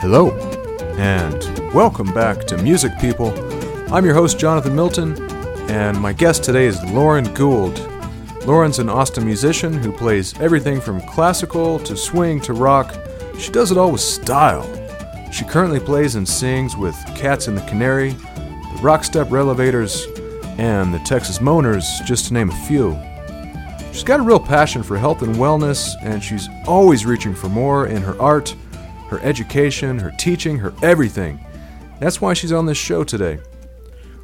Hello, and welcome back to Music People. I'm your host, Jonathan Milton, and my guest today is Lauren Gould. Lauren's an Austin musician who plays everything from classical to swing to rock. She does it all with style. She currently plays and sings with Cats and the Canary, the Rockstep Revelators, and the Texas Moaners, just to name a few. She's got a real passion for health and wellness, and she's always reaching for more in her art, her education, her teaching, her everything. That's why she's on this show today.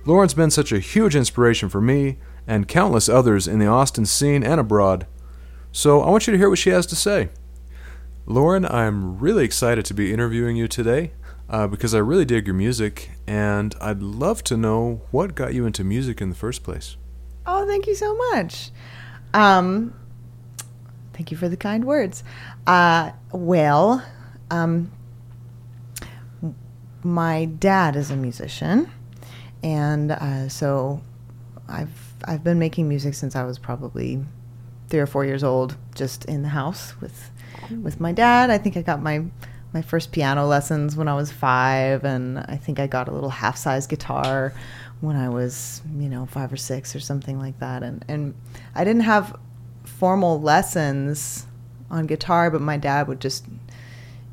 Lauren's been such a huge inspiration for me and countless others in the Austin scene and abroad. So I want you to hear what she has to say. Lauren, I'm really excited to be interviewing you today uh, because I really dig your music, and I'd love to know what got you into music in the first place. Oh, thank you so much. Um, thank you for the kind words. Uh, well, um, my dad is a musician, and uh, so I've I've been making music since I was probably three or four years old, just in the house with with my dad. I think I got my my first piano lessons when I was five, and I think I got a little half size guitar when I was, you know, five or six or something like that. And and I didn't have formal lessons on guitar, but my dad would just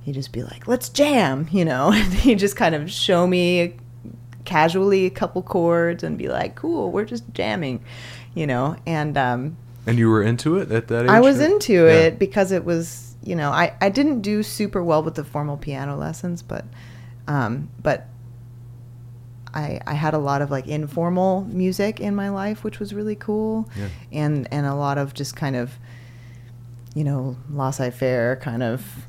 he'd just be like, "Let's jam," you know, and he'd just kind of show me casually a couple chords and be like, "Cool, we're just jamming," you know, and um, And you were into it at that age? I was or- into Yeah. it because it was, you know, I, I didn't do super well with the formal piano lessons, but, um, but I, I had a lot of like informal music in my life, which was really cool. Yeah. And, and a lot of just kind of, you know, laissez-faire kind of,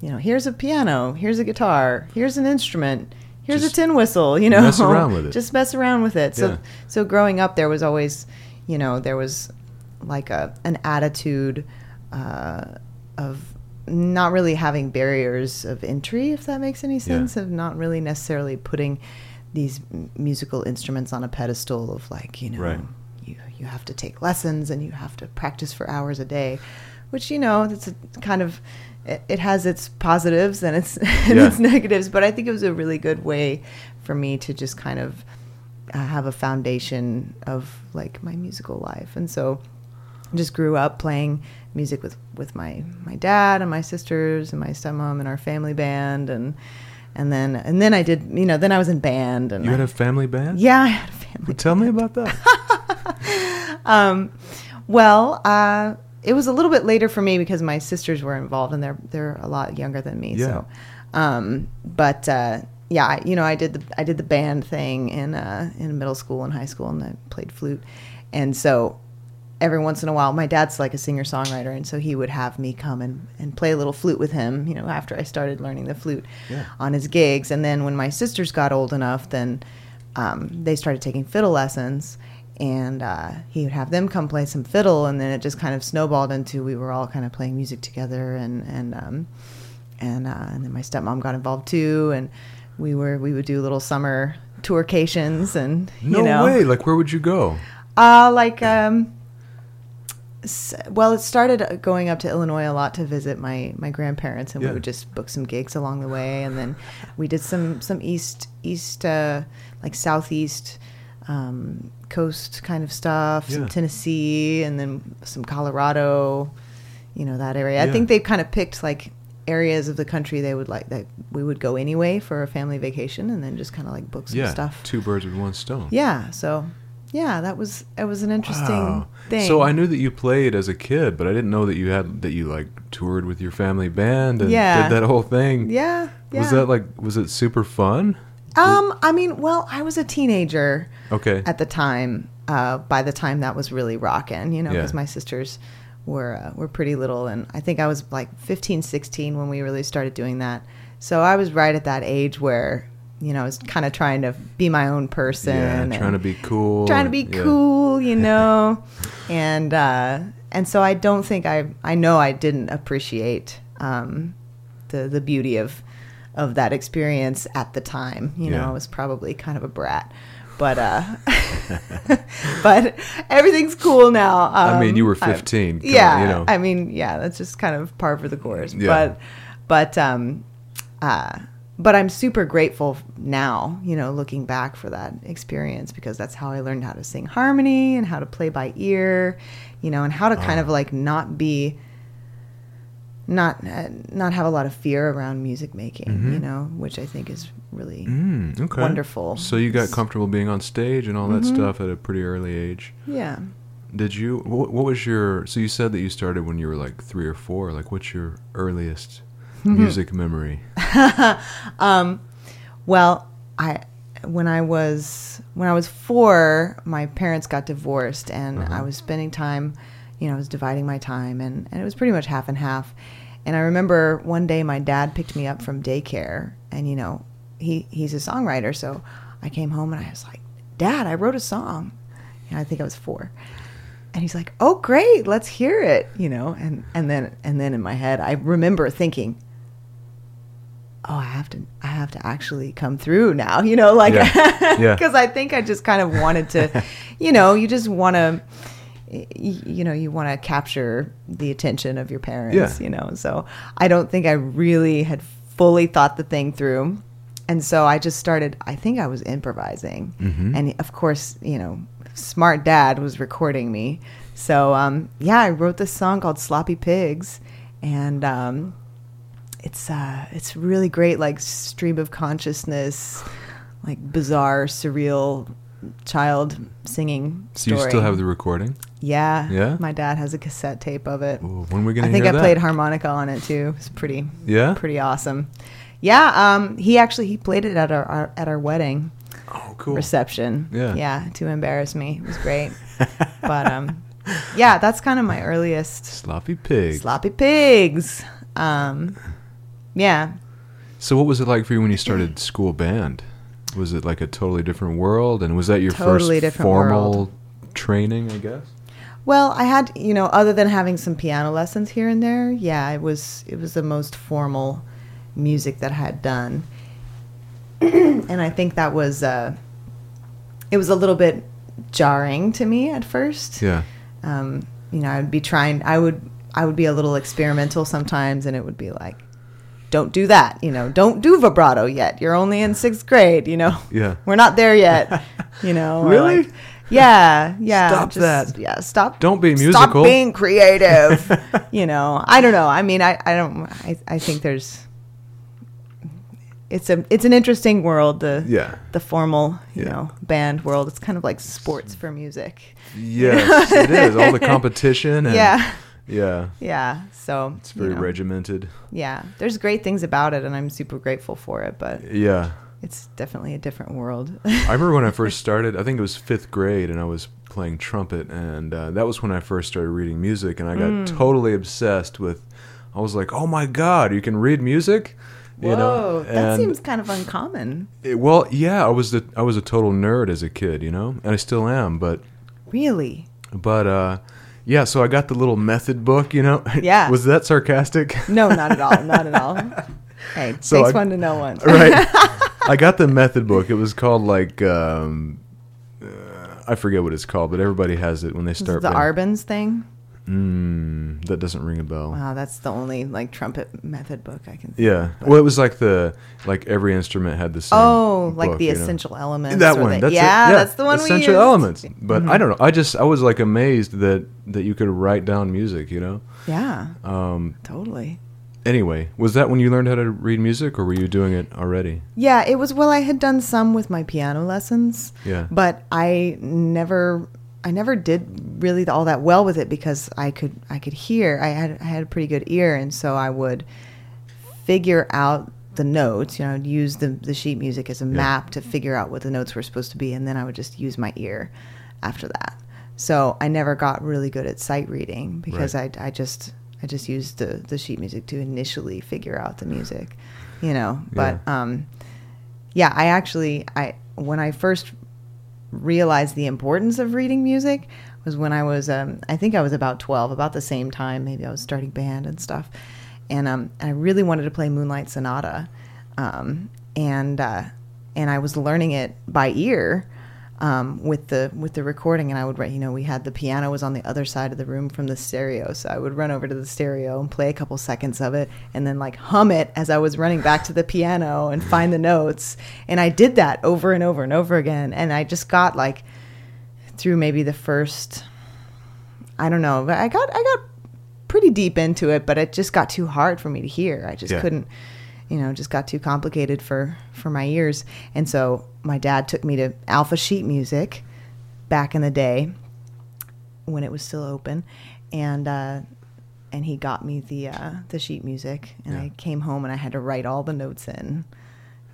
you know, here's a piano, here's a guitar, here's an instrument, here's Just a tin whistle, you know, mess around with it. just mess around with it. So, Yeah. so growing up, there was always, you know, there was like a an attitude uh, of not really having barriers of entry, if that makes any sense, of not really necessarily putting these musical instruments on a pedestal of like, you know, Right. you you have to take lessons and you have to practice for hours a day, which you know, it's a kind of it, it has its positives and its and Yeah. its negatives, but I think it was a really good way for me to just kind of uh, have a foundation of like my musical life, and so I just grew up playing music with with my my dad and my sisters and my stepmom and our family band and and then and then I did you know then I was in band and You had I- a family band? yeah I had a family Well, tell me about that. um, well, uh, it was a little bit later for me because my sisters were involved, and they're they're a lot younger than me. Yeah. So, um, but uh, yeah, I, you know, I did the I did the band thing in uh, in middle school and high school, and I played flute, and so every once in a while, my dad's like a singer songwriter, and so he would have me come and, and play a little flute with him. You know, after I started learning the flute Yeah. on his gigs, and then when my sisters got old enough, then um, they started taking fiddle lessons, and uh, he would have them come play some fiddle, and then it just kind of snowballed into we were all kind of playing music together, and and um, and uh, and then my stepmom got involved too, and we were we would do little summer tourcations, and No you know, way. Like, where would you go? uh, like, um, well, it started uh, going up to Illinois a lot to visit my, my grandparents, and Yeah. we would just book some gigs along the way, and then we did some some east east uh, like southeast um, coast kind of stuff, Yeah. some Tennessee, and then some Colorado, you know that area. I think they kind of picked like areas of the country they would like that we would go anyway for a family vacation, and then just kind of like book some yeah. stuff. Two birds with one stone. Yeah, so yeah, that was it was an interesting Wow. thing. So I knew that you played as a kid, but I didn't know that you had that you like toured with your family band and Yeah. did that whole thing. yeah, yeah. Was that like was it super fun? Um, I mean, well, I was a teenager Okay. at the time. Uh, by the time that was really rocking, you know, Yeah. because my sisters were uh, were pretty little, and I think I was like 15, 16 when we really started doing that. So I was right at that age where, you know, I was kind of trying to be my own person, yeah, and- trying to be cool. trying to be yeah. cool, you know, and uh, and so I don't think I I know I didn't appreciate um, the the beauty of of that experience at the time. You know, I was probably kind of a brat, but uh, but everything's cool now. Um, I mean, you were 15, kinda, yeah, you know. I mean, yeah, that's just kind of par for the course. Yeah. But but um, uh, but I'm super grateful now, you know, looking back for that experience because that's how I learned how to sing harmony and how to play by ear, you know, and how to kind of like not be not uh, not have a lot of fear around music making, you know, which I think is really Mm, okay. wonderful. So you got comfortable being on stage and all that Mhm. stuff at a pretty early age. yeah. Did you? What, what was your? So you said that you started when you were like three or four. Like, what's your earliest music memory? um, well, I when I was when I was four, my parents got divorced, and Uh-huh. I was spending time, you know, I was dividing my time, and, and it was pretty much half and half. And I remember one day my dad picked me up from daycare, and you know, he he's a songwriter, so I came home and I was like, Dad, I wrote a song. Know, I think I was four. And he's like, "Oh, great, let's hear it," you know. And and then and then in my head, I remember thinking, oh i have to i have to actually come through now you know like Yeah. Yeah. because i think i just kind of wanted to you know you just want to you know you want to capture the attention of your parents Yeah. you know so i don't think i really had fully thought the thing through and so i just started i think i was improvising Mhm. and of course you know smart dad was recording me so um, yeah i wrote this song called sloppy pigs and um, it's uh it's really great like stream of consciousness like bizarre surreal child singing So you still have the recording? Yeah Yeah? my dad has a cassette tape of it Ooh, when are we gonna i think i that? played harmonica on it too it's pretty Yeah. pretty awesome yeah um he actually he played it at our, our at our wedding Oh, cool. reception Yeah. yeah to embarrass me it was great but um yeah that's kind of my earliest Sloppy pig. sloppy pigs um yeah so what was it like for you when you started school band? Was it like a totally different world? And was that your Totally first formal world. training? I guess. Well, I had, you know, other than having some piano lessons here and there, yeah, it was it was the most formal music that I had done. and I think that was uh it was a little bit jarring to me at first. Yeah. Um, you know, I would be trying I would I would be a little experimental sometimes and it would be like don't do that, you know, don't do vibrato yet. You're only in 6th grade, you know. Yeah. We're not there yet, you know. Really? like- yeah, yeah. Stop that. Yeah, stop. Don't be musical. Stop being creative. you know, I don't know. I mean, I, I don't. I, I think there's. It's a it's an interesting world. The Yeah. the formal you Yeah. know band world. It's kind of like sports for music. Yes, it is. All the competition. And, yeah, Yeah. yeah. So It's very you know, regimented. Yeah, there's great things about it, and I'm super grateful for it. But Yeah. It's definitely a different world. I remember when I first started, I think it was fifth grade, and I was playing trumpet, and uh, that was when I first started reading music, and I got Mm. totally obsessed with. I was like, "Oh my god, you can read music!" You know, Whoa, that seems kind of uncommon. it- well, yeah, I was the I was a total nerd as a kid, you know, and I still am, but Really? but uh, yeah, so I got the little method book, you know. Yeah. was that sarcastic? No, not at all. Not at all. Hey, So takes I- one to know one. right. I got the method book. It was called like um, uh, I forget what it's called, but everybody has it when they start. the playing. Arban's thing. Mm, that doesn't ring a bell. Wow, that's the only like trumpet method book I can. Yeah. Well, it was like the like every instrument had the same. Oh, like the you know? essential elements. That one. the- that's yeah, it. that's the one we Essential elements. But Mhm. I don't know. I just I was like amazed that that you could write down music. You know. Yeah, Um. totally. Anyway, was that when you learned how to read music, or were you doing it already? Yeah, it was. Well, I had done some with my piano lessons, Yeah. but I never, I never did really all that well with it because I could, I could hear. I had, I had a pretty good ear, and so I would figure out the notes. You know, I'd use the the sheet music as a map to figure out what the notes were supposed to be, and then I would just use my ear after that. So I never got really good at sight reading because Right. I, I just, I just used the the sheet music to initially figure out the music, you know. But Yeah. um, yeah, I actually, I when I first realized the importance of reading music was when I was, um, I think I was about twelve, about the same time. Maybe I was starting band and stuff, and um, I really wanted to play Moonlight Sonata, um, and uh, and I was learning it by ear. Um, with the with the recording, and I would write. You know, we had the piano was on the other side of the room from the stereo, so I would run over to the stereo and play a couple seconds of it, and then like hum it as I was running back to the piano and find the notes. And I did that over and over and over again, and I just got like through maybe the first. I don't know. But I got I got pretty deep into it, but it just got too hard for me to hear. I just Yeah. couldn't you know, just got too complicated for for my ears. And so my dad took me to Alpha Sheet Music back in the day when it was still open, and uh, and he got me the uh, the sheet music, and Yeah. I came home and I had to write all the notes in.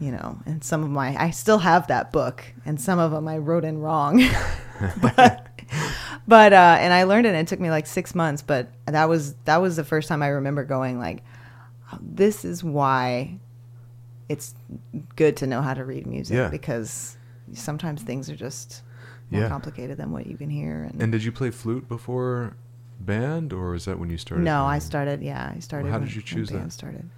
You know, and some of my I still have that book, and some of them I wrote in wrong, but but uh, and I learned it. and It took me like six months, but that was that was the first time I remember going like, this is why it's good to know how to read music Yeah. because sometimes things are just more Yeah. complicated than what you can hear. And, And did you play flute before band, or is that when you started? no, I started. Yeah, I started. how when- did you choose that? Started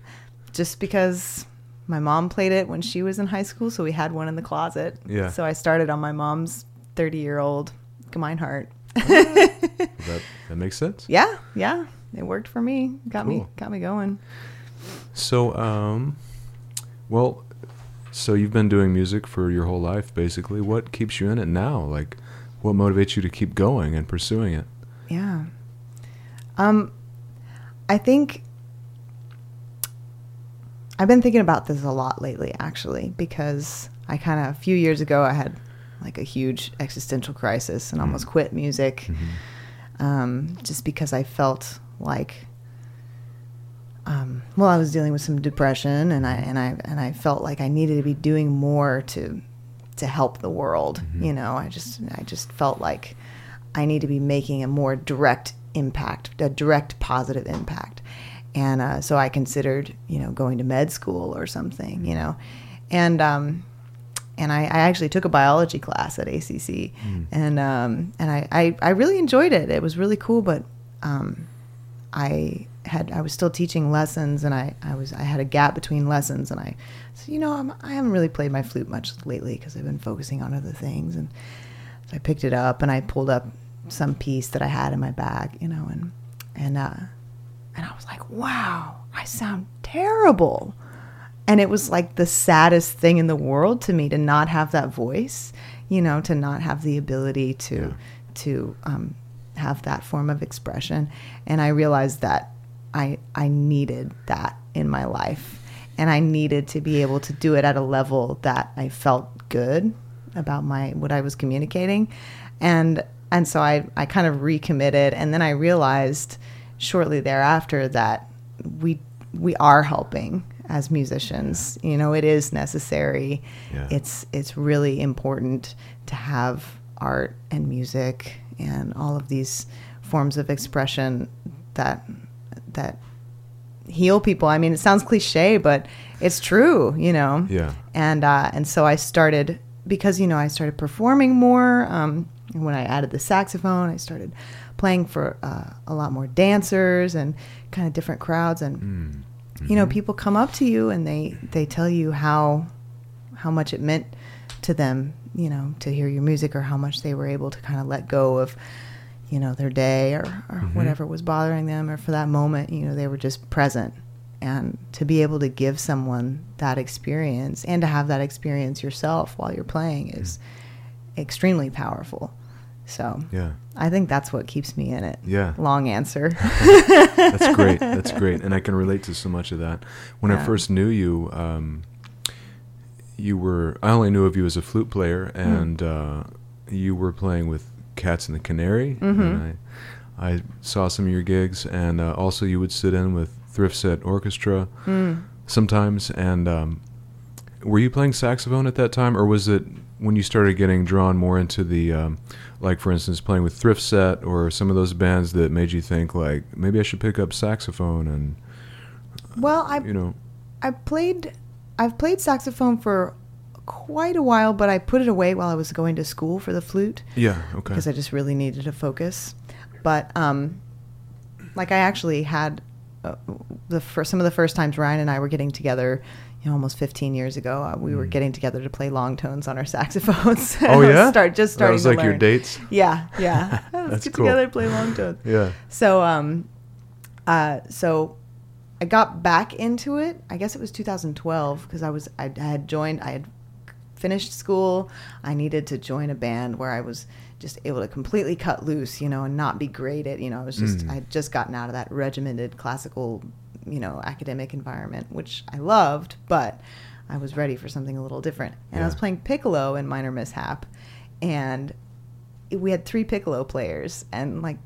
just because my mom played it when she was in high school, so we had one in the closet. Yeah. So I started on my mom's thirty-year-old Gemeinhardt. That that makes sense. yeah, yeah, it worked for me. Got me, got me going. So, um, well, so you've been doing music for your whole life, basically. What keeps you in it now? Like, what motivates you to keep going and pursuing it? Yeah. Um, I think I've been thinking about this a lot lately, actually, because I kind of a few years ago I had like a huge existential crisis and almost quit music, um, just because I felt like. Um, well, I was dealing with some depression, and I and I and I felt like I needed to be doing more to to help the world. You know, I just I just felt like I need to be making a more direct impact, a direct positive impact. And uh, so I considered, you know, going to med school or something, you know, and um, and I, I actually took a biology class at ACC, and um, and I, I I really enjoyed it. It was really cool, but um, I had I was still teaching lessons, and I, I was I had a gap between lessons, and I said, you know, I'm, I haven't really played my flute much lately because I've been focusing on other things, and so I picked it up and I pulled up some piece that I had in my bag, you know, and and uh, and I was like, wow, I sound terrible. And it was like the saddest thing in the world to me to not have that voice, you know, to not have the ability to to um, have that form of expression. And I realized that I I needed that in my life, and I needed to be able to do it at a level that I felt good about my what I was communicating, and and so I I kind of recommitted, and then I realized shortly thereafter that we we are helping as musicians. You know, it is necessary. Yeah. It's it's really important to have art and music and all of these forms of expression that that heal people. I mean, it sounds cliche, but it's true, you know. Yeah. And uh, and so I started because you know I started performing more. Um, when I added the saxophone, I started playing for uh, a lot more dancers and kind of different crowds. And you know, people come up to you and they they tell you how how much it meant to them, you know, to hear your music or how much they were able to kind of let go of you know their day or, or whatever was bothering them or for that moment you know they were just present and to be able to give someone that experience and to have that experience yourself while you're playing is extremely powerful so Yeah. i think that's what keeps me in it Yeah. long answer That's great. That's great, and I can relate to so much of that. When I first knew you, um, you were I only knew of you as a flute player, Hmm. and uh, you were playing with Cats and the Canary. Mm-hmm. And I, I saw some of your gigs, and uh, also you would sit in with Thrift Set Orchestra Mm. sometimes. And um, were you playing saxophone at that time, or was it when you started getting drawn more into the, um, like for instance, playing with Thrift Set or some of those bands that made you think like maybe I should pick up saxophone and well i you know I played I've played saxophone for quite a while, but I put it away while I was going to school for the flute yeah okay because I just really needed to focus. But um like I actually had uh, the first some of the first times Ryan and I were getting together. You know, almost 15 years ago, uh, we were Mm. getting together to play long tones on our saxophones. Oh yeah, start just That starting. was to like your learn. dates. Yeah, yeah. Let's That's get cool. together and play long tones. Yeah. So, um, uh, so I got back into it. I guess it was 2012 because I was I had joined. I had finished school. I needed to join a band where I was just able to completely cut loose, you know, and not be graded. You know, I was just Mm. I had just gotten out of that regimented classical, you know, academic environment, which I loved, but I was ready for something a little different. And I was playing piccolo in Minor Mishap, and we had three piccolo players, and like.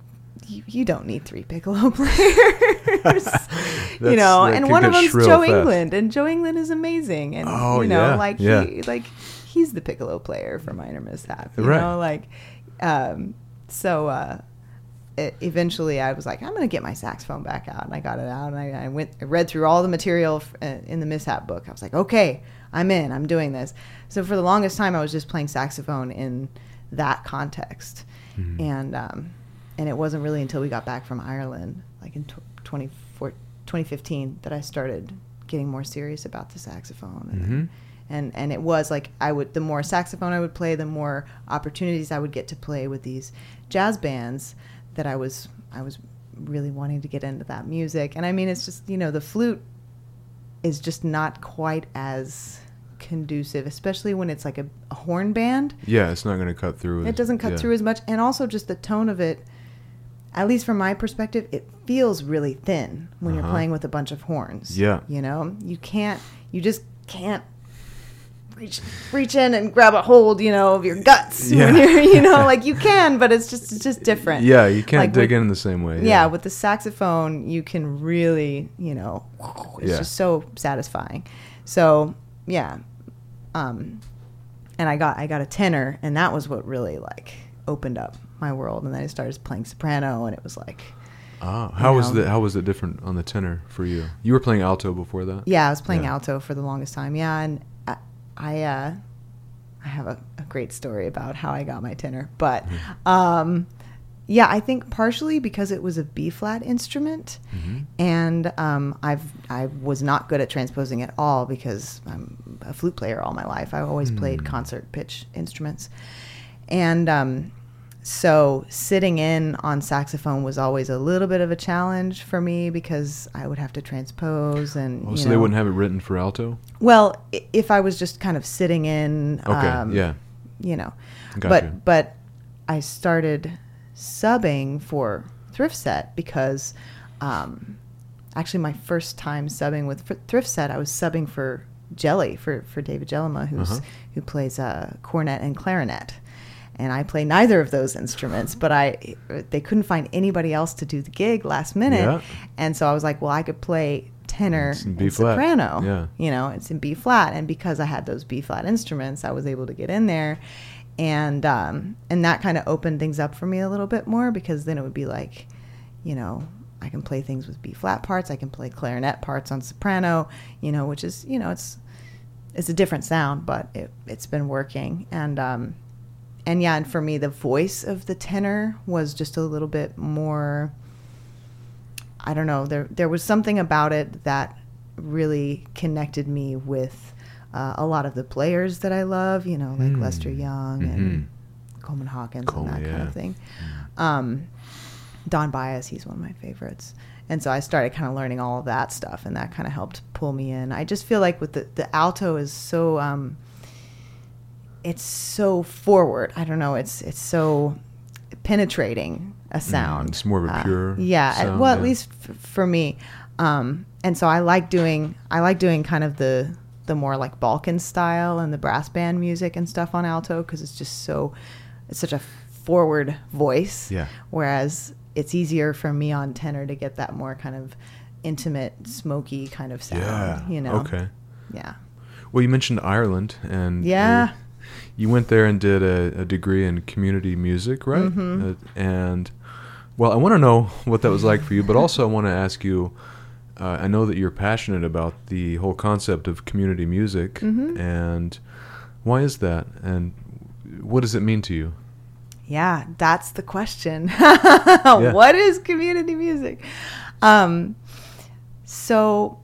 You, you don't need three piccolo players, you know. And one of them's Joe fast. England, and Joe England is amazing. And Oh, you know, yeah, like yeah. he like he's the piccolo player for Minor Mishap. You Right. know, like um, so. Uh, it, eventually, I was like, I'm going to get my saxophone back out, and I got it out, and I, I went, I read through all the material f- uh, in the Mishap book. I was like, okay, I'm in, I'm doing this. So for the longest time, I was just playing saxophone in that context, Mhm. and um, and it wasn't really until we got back from Ireland, like in 2015, that I started getting more serious about the saxophone. And, Mhm. and and it was like I would the more saxophone I would play, the more opportunities I would get to play with these jazz bands that I was I was really wanting to get into that music. And I mean, it's just you know the flute is just not quite as conducive, especially when it's like a, a horn band. Yeah, it's not going to cut through. It doesn't cut yeah. through as much, and also just the tone of it. At least from my perspective, it feels really thin when you're Uh-huh. playing with a bunch of horns. Yeah. you know, you can't, you just can't reach reach in and grab a hold, you know, of your guts. Yeah. When you're, you know, like you can, but it's just it's just different. Yeah, you can't Like dig with- in the same way. Yeah. with the saxophone, you can really, you know, it's Yeah. just so satisfying. So yeah, um, and I got I got a tenor, and that was what really like opened up my world. And then I started playing soprano, and it was like, Ah, how was know. the how was it different on the tenor for you? You were playing alto before that. yeah, I was playing Yeah. alto for the longest time. Yeah, and I, I, uh, I have a, a great story about how I got my tenor, but Mm-hmm. um, yeah, I think partially because it was a B flat instrument. Mhm. and um, I've I was not good at transposing at all because I'm a flute player all my life. I always played Hmm. concert pitch instruments, and um, so sitting in on saxophone was always a little bit of a challenge for me because I would have to transpose and Oh, you so know, they wouldn't have it written for alto. well, if I was just kind of sitting in, Okay, um, yeah. you know, Gotcha. but but I started subbing for Thrift Set because um, actually my first time subbing with Thrift Set, I was subbing for Jelly for for David Jellema, who's Uh-huh. who plays uh, cornet and clarinet. And I play neither of those instruments, but I they couldn't find anybody else to do the gig last minute, Yeah. and so I was like, well, I could play tenor It's in B and flat. soprano. Yeah. You know, it's in B flat, and because I had those B flat instruments, I was able to get in there, and um, and that kind of opened things up for me a little bit more because then it would be like, you know, I can play things with B flat parts, I can play clarinet parts on soprano, you know, which is you know it's it's a different sound, but it it's been working, and um, and yeah, and for me, the voice of the tenor was just a little bit more. I don't know. There there was something about it that really connected me with uh, a lot of the players that I love. You know, like Hmm. Lester Young and Coleman Hawkins Coleman, and that kind of thing. Um, Don Byas, he's one of my favorites. And so I started kind of learning all of that stuff, and that kind of helped pull me in. I just feel like with the the alto is so um, it's so forward. I don't know. It's it's so penetrating a sound. Mm, it's more of a Uh, pure yeah. sound, well, at least f- for me. Um, and so I like doing I like doing kind of the the more like Balkan style and the brass band music and stuff on alto because it's just so it's such a forward voice. Yeah. Whereas it's easier for me on tenor to get that more kind of intimate, smoky kind of sound. Yeah. You know. Okay. Yeah. Well, you mentioned Ireland, and Yeah. You- went there and did a, a degree in community music, right? Mhm. Uh, and well, I want to know what that was like for you, but also I want to ask you. Uh, I know that you're passionate about the whole concept of community music, Mhm. and why is that? And what does it mean to you? Yeah, that's the question. What is community music? Um, So,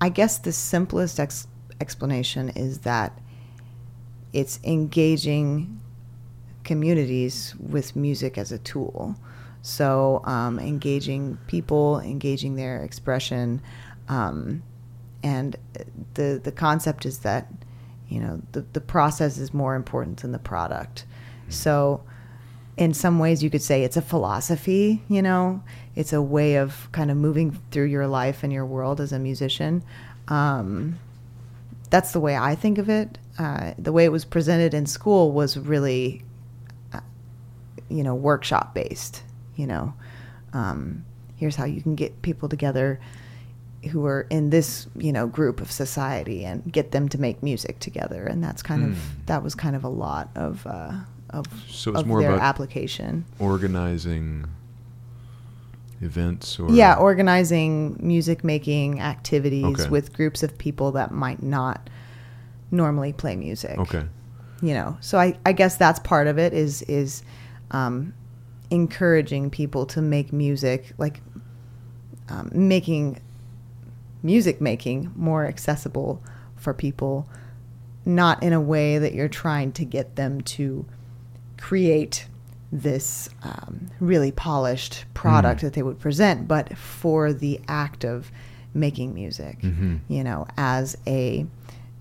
I guess the simplest ex- explanation is that it's engaging communities with music as a tool. So, um, engaging people, engaging their expression, um, and the the concept is that you know the the process is more important than the product. So, in some ways, you could say it's a philosophy. You know, it's a way of kind of moving through your life and your world as a musician. Um, that's the way I think of it. Uh, the way it was presented in school was really, uh, you know, workshop based. You know, um, here's how you can get people together who are in this you know group of society and get them to make music together and that's kind of Mm. that was kind of a lot of uh, of, So it's of more their about application organizing events or yeah organizing music making activities Okay. with groups of people that might not normally play music okay you know so i, I guess that's part of it is is um, encouraging people to make music like um, making music making more accessible for people not in a way that you're trying to get them to create this um, really polished product Mm. that they would present but for the act of making music Mhm. you know as a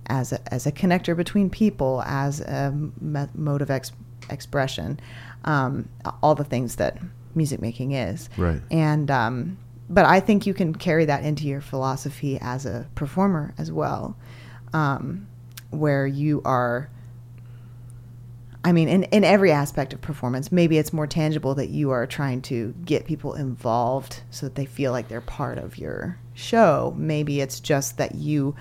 as a, as a connector between people, as a me- mode of ex- expression, um, all the things that music making is. Right. And um, but I think you can carry that into your philosophy as a performer as well, um, where you are. I mean, in, in every aspect of performance, maybe it's more tangible that you are trying to get people involved so that they feel like they're part of your show. Maybe it's just that you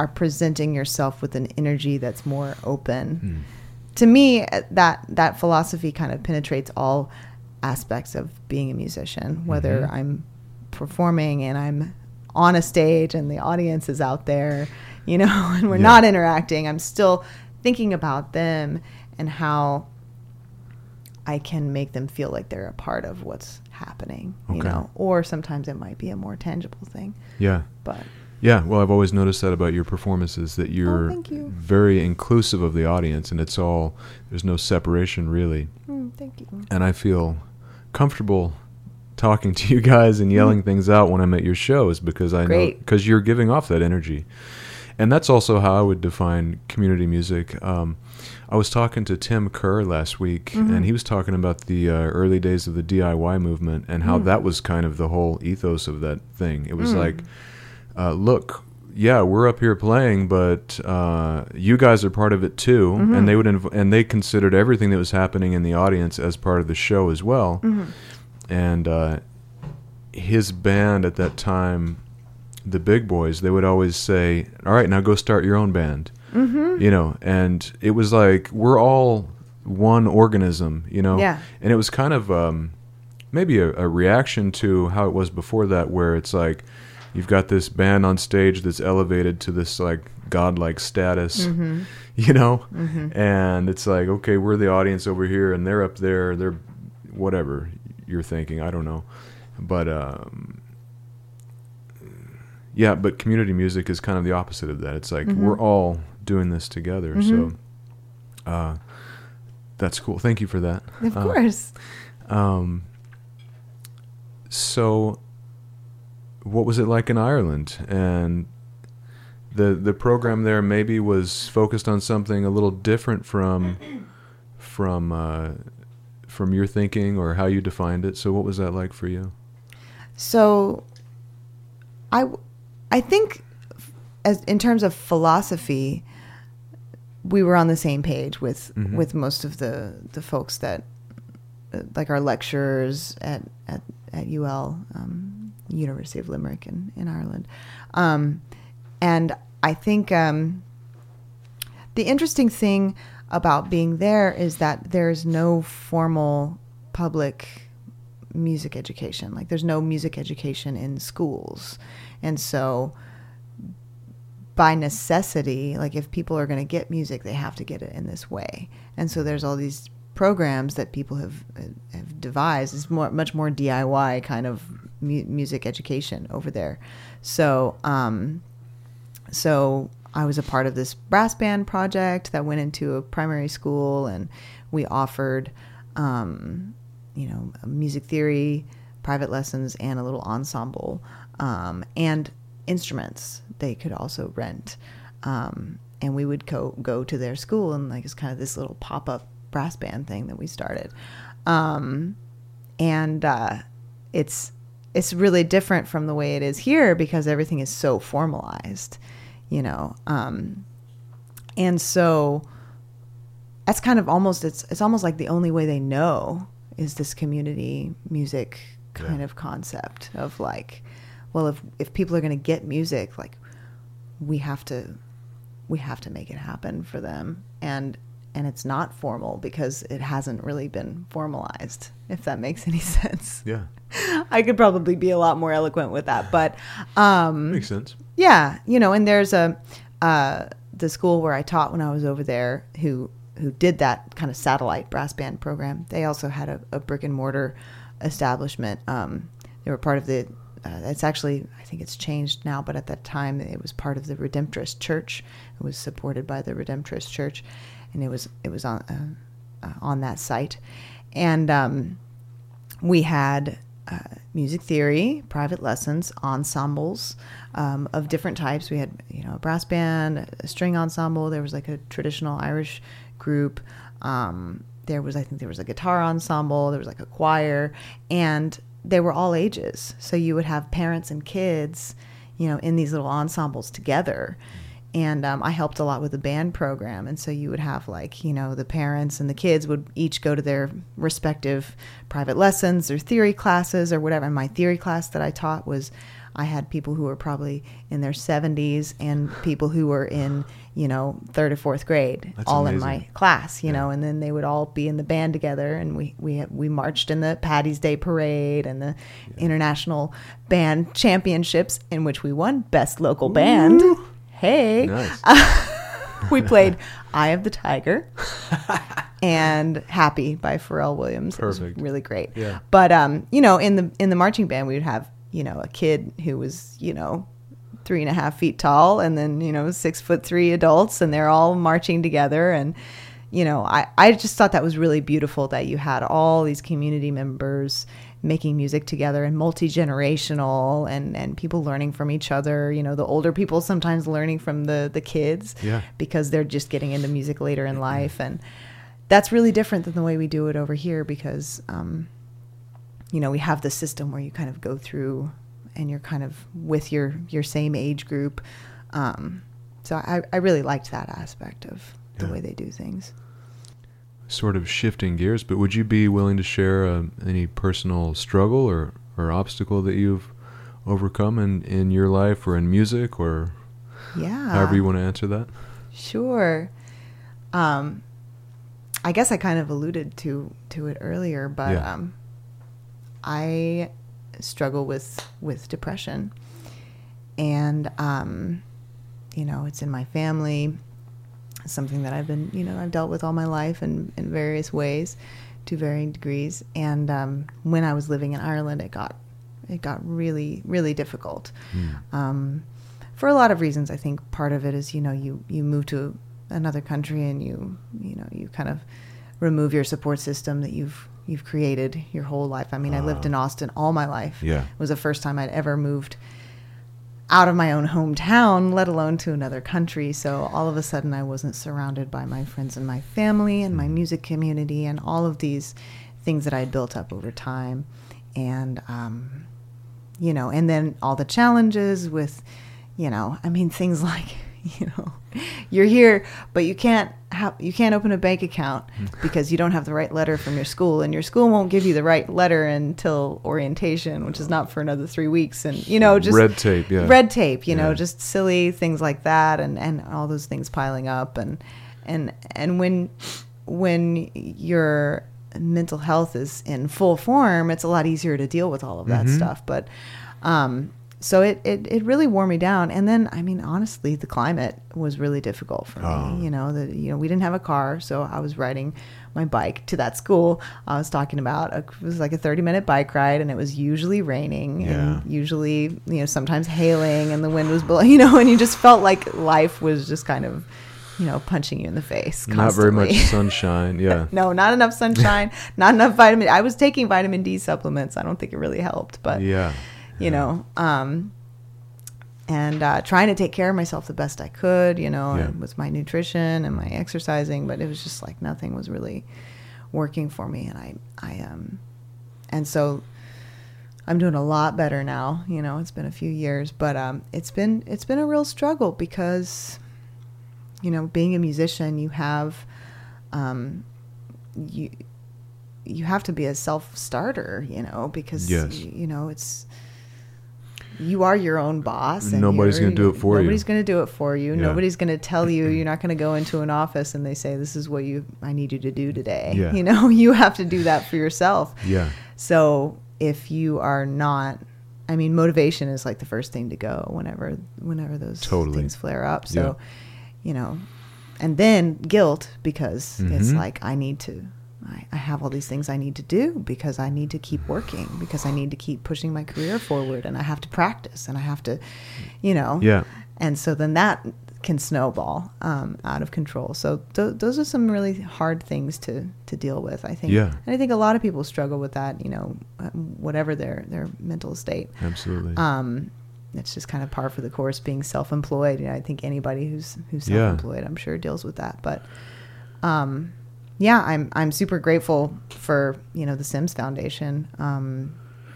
are presenting yourself with an energy that's more open. Mm. To me, that that philosophy kind of penetrates all aspects of being a musician, whether Mhm. I'm performing and I'm on a stage and the audience is out there, you know, and we're Yeah. not interacting. I'm still thinking about them and how I can make them feel like they're a part of what's happening, you know. Or sometimes it might be a more tangible thing, yeah but Yeah, well, I've always noticed that about your performances that you're Oh, you. very inclusive of the audience, and it's all there's no separation really. mm, thank you. And I feel comfortable talking to you guys and yelling things out when I'm at your shows because I know because you're giving off that energy, and that's also how I would define community music. Um, I was talking to Tim Kerr last week, Mhm. and he was talking about the uh, early days of the DIY movement and how Mm. that was kind of the whole ethos of that thing. It was Mm. like uh, look, yeah, we're up here playing, but uh, you guys are part of it too, Mhm. and they would inv- and they considered everything that was happening in the audience as part of the show as well. Mhm. And uh, his band at that time, the Big Boys, they would always say, "All right, now go start your own band," Mhm. you know. And it was like we're all one organism, you know. Yeah. And it was kind of um, maybe a, a reaction to how it was before that, where it's like you've got this band on stage that's elevated to this like godlike status, Mhm. you know, Mhm. and it's like okay, we're the audience over here, and they're up there, they're whatever you're thinking, I don't know, but um, yeah, but community music is kind of the opposite of that. It's like Mhm. we're all doing this together, so. Uh, that's cool. Thank you for that. Of Uh, course. um, so, what was it like in Ireland? And the the program there maybe was focused on something a little different from from uh, from your thinking or how you defined it. So, what was that like for you? So, I I think, as in terms of philosophy, we were on the same page with Mhm. with most of the the folks that, like our lecturers at at at UL, um, University of Limerick in in Ireland, um, and I think um, the interesting thing about being there is that there's no formal public music education. Like there's no music education in schools. And so by necessity, like if people are going to get music, they have to get it in this way. And so there's all these programs that people have have devised is more much more DIY kind of mu- music education over there. So um, so I was a part of this brass band project that went into a primary school, and we offered, um, you know, music theory, private lessons, and a little ensemble, um, and instruments they could also rent. Um, and we would go go to their school, and like it's kind of this little pop up brass band thing that we started, um, and uh, it's it's really different from the way it is here because everything is so formalized you know um, and so that's kind of almost it's it's almost like the only way they know is this community music kind Yeah. of concept of like well if if people are going to get music like we have to we have to make it happen for them and and it's not formal because it hasn't really been formalized if that makes any sense Yeah. i could probably be a lot more eloquent with that but um Makes sense. yeah, you know, and there's a uh, the school where I taught when I was over there who who did that kind of satellite brass band program. They also had a, a brick and mortar establishment. Um, they were part of the. Uh, it's actually I think it's changed now, but at that time it was part of the Redemptorist Church. It was supported by the Redemptorist Church, and it was it was on uh, uh, on that site, and um, we had uh, music theory, private lessons, ensembles um, of different types. We had, you know, a brass band, a string ensemble. There was like a traditional Irish group. Um, there was, I think, there was a guitar ensemble. There was like a choir, and they were all ages. So you would have parents and kids, you know, in these little ensembles together and um, I helped a lot with the band program. And so you would have like you know the parents and the kids would each go to their respective private lessons or theory classes or whatever. And my theory class that I taught was I had people who were probably in their 70s and people who were in you know third or fourth grade That's all in my class you know and then they would all be in the band together. And we we we marched in the Patty's Day parade and the international band championships in which we won best local band hey Nice. we played Eye of the Tiger and Happy by Pharrell Williams. It was Perfect. really great. Yeah. But um, you know, in the in the marching band we would have, you know, a kid who was, you know, three and a half feet tall and then, you know, six foot three adults and they're all marching together and you know, I, I just thought that was really beautiful that you had all these community members making music together and multi-generational and, and people learning from each other. You know the older people sometimes learning from the the kids Yeah. because they're just getting into music later in life. And that's really different than the way we do it over here because um, you know we have the system where you kind of go through and you're kind of with your your same age group. Um, so I, I really liked that aspect of the Yeah. way they do things Sort of shifting gears, but would you be willing to share uh, any personal struggle or, or obstacle that you've overcome in, in your life or in music or yeah however you want to answer that? Sure. Um, I guess I kind of alluded to to it earlier, but Yeah. um, I struggle with with depression, and um, you know, it's in my family. Something that I've been, you know, I've dealt with all my life in, in various ways, to varying degrees. And um, when I was living in Ireland, it got it got really really difficult um, for a lot of reasons. I think part of it is you know you you move to another country and you you know you kind of remove your support system that you've you've created your whole life. I mean, I lived in Austin all my life. Yeah. it was the first time I'd ever moved out of my own hometown, let alone to another country. So all of a sudden, I wasn't surrounded by my friends and my family and my music community and all of these things that I had built up over time. And, um, you know, and then all the challenges with, you know, I mean, things like, you know, you're here, but you can't have, you can't open a bank account because you don't have the right letter from your school, and your school won't give you the right letter until orientation, which is not for another three weeks, and you know, just Red tape, yeah. red tape, you know, just silly things like that, and and all those things piling up, and and and when when your mental health is in full form, it's a lot easier to deal with all of that Mhm. stuff. But um, so it, it, it really wore me down. And then, I mean, honestly, the climate was really difficult for Oh. me. You know, that you know, we didn't have a car, so I was riding my bike to that school I was talking about. It was like a 30 minute bike ride, and it was usually raining Yeah. and usually, you know, sometimes hailing, and the wind was blowing, you know, and you just felt like life was just kind of, you know, punching you in the face. Not very much sunshine. Yeah. no, not enough sunshine, not enough vitamin. I was taking vitamin D supplements. I don't think it really helped, but yeah. You know, um, and uh, trying to take care of myself the best I could, you know, Yeah. with my nutrition and my exercising, but it was just like nothing was really working for me, and I, I, um, and so I'm doing a lot better now. You know, it's been a few years, but um, it's been it's been a real struggle because, you know, being a musician, you have, um, you you have to be a self starter, you know, because Yes. y- you know it's you are your own boss. And Nobody's gonna do it for you. Nobody's going to do it for you. Yeah. Nobody's going to tell you. You're not going to go into an office and they say, "This is what you I need you to do today." Yeah. You know, you have to do that for yourself. Yeah. So if you are not, I mean, motivation is like the first thing to go whenever whenever those Totally. things flare up. So, you know, and then guilt because it's Mhm. like I need to. I, I have all these things I need to do because I need to keep working because I need to keep pushing my career forward and I have to practice and I have to, you know, Yeah. and so then that can snowball um, out of control. So th- those are some really hard things to, to deal with, I think. Yeah. And I think a lot of people struggle with that, you know, um, whatever their, their mental state. Absolutely. Um, it's just kind of par for the course being self-employed. You know, I think anybody who's who's self-employed, I'm sure deals with that. But um, yeah, I'm I'm super grateful for you know the Sims Foundation um,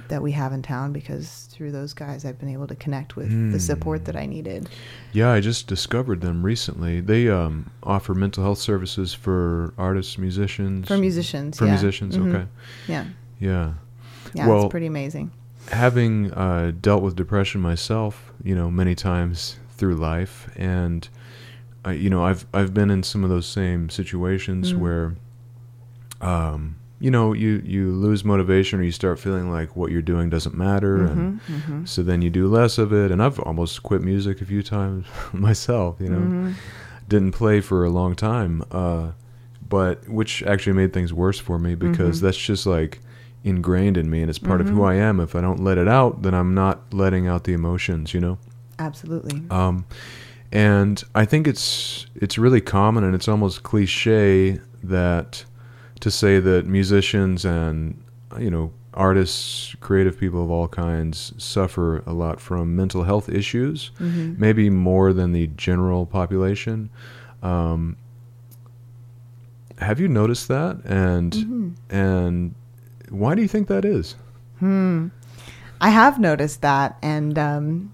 that we have in town because through those guys I've been able to connect with the Hmm. support that I needed. Yeah, I just discovered them recently. They um, offer mental health services for artists, musicians. For musicians, For yeah. musicians, Mhm. okay. Yeah, Yeah. yeah, Well- it's pretty amazing. Having uh, dealt with depression myself, you know, many times through life, and I, you know, I've I've been in some of those same situations Mm. where, um, you know, you you lose motivation or you start feeling like what you're doing doesn't matter, and Mhm, mhm. so then you do less of it. And I've almost quit music a few times myself, you know. Mhm. didn't play for a long time, uh, but which actually made things worse for me because Mhm. that's just like ingrained in me and it's part of who Mhm. I am. If I don't let it out, then I'm not letting out the emotions, you know. Absolutely. Um, and I think it's it's really common and it's almost cliche that to say that musicians and you know artists, creative people of all kinds suffer a lot from mental health issues Mhm. maybe more than the general population. Um, have you noticed that? And Mhm. and why do you think that is? Hmm. I have noticed that, and um,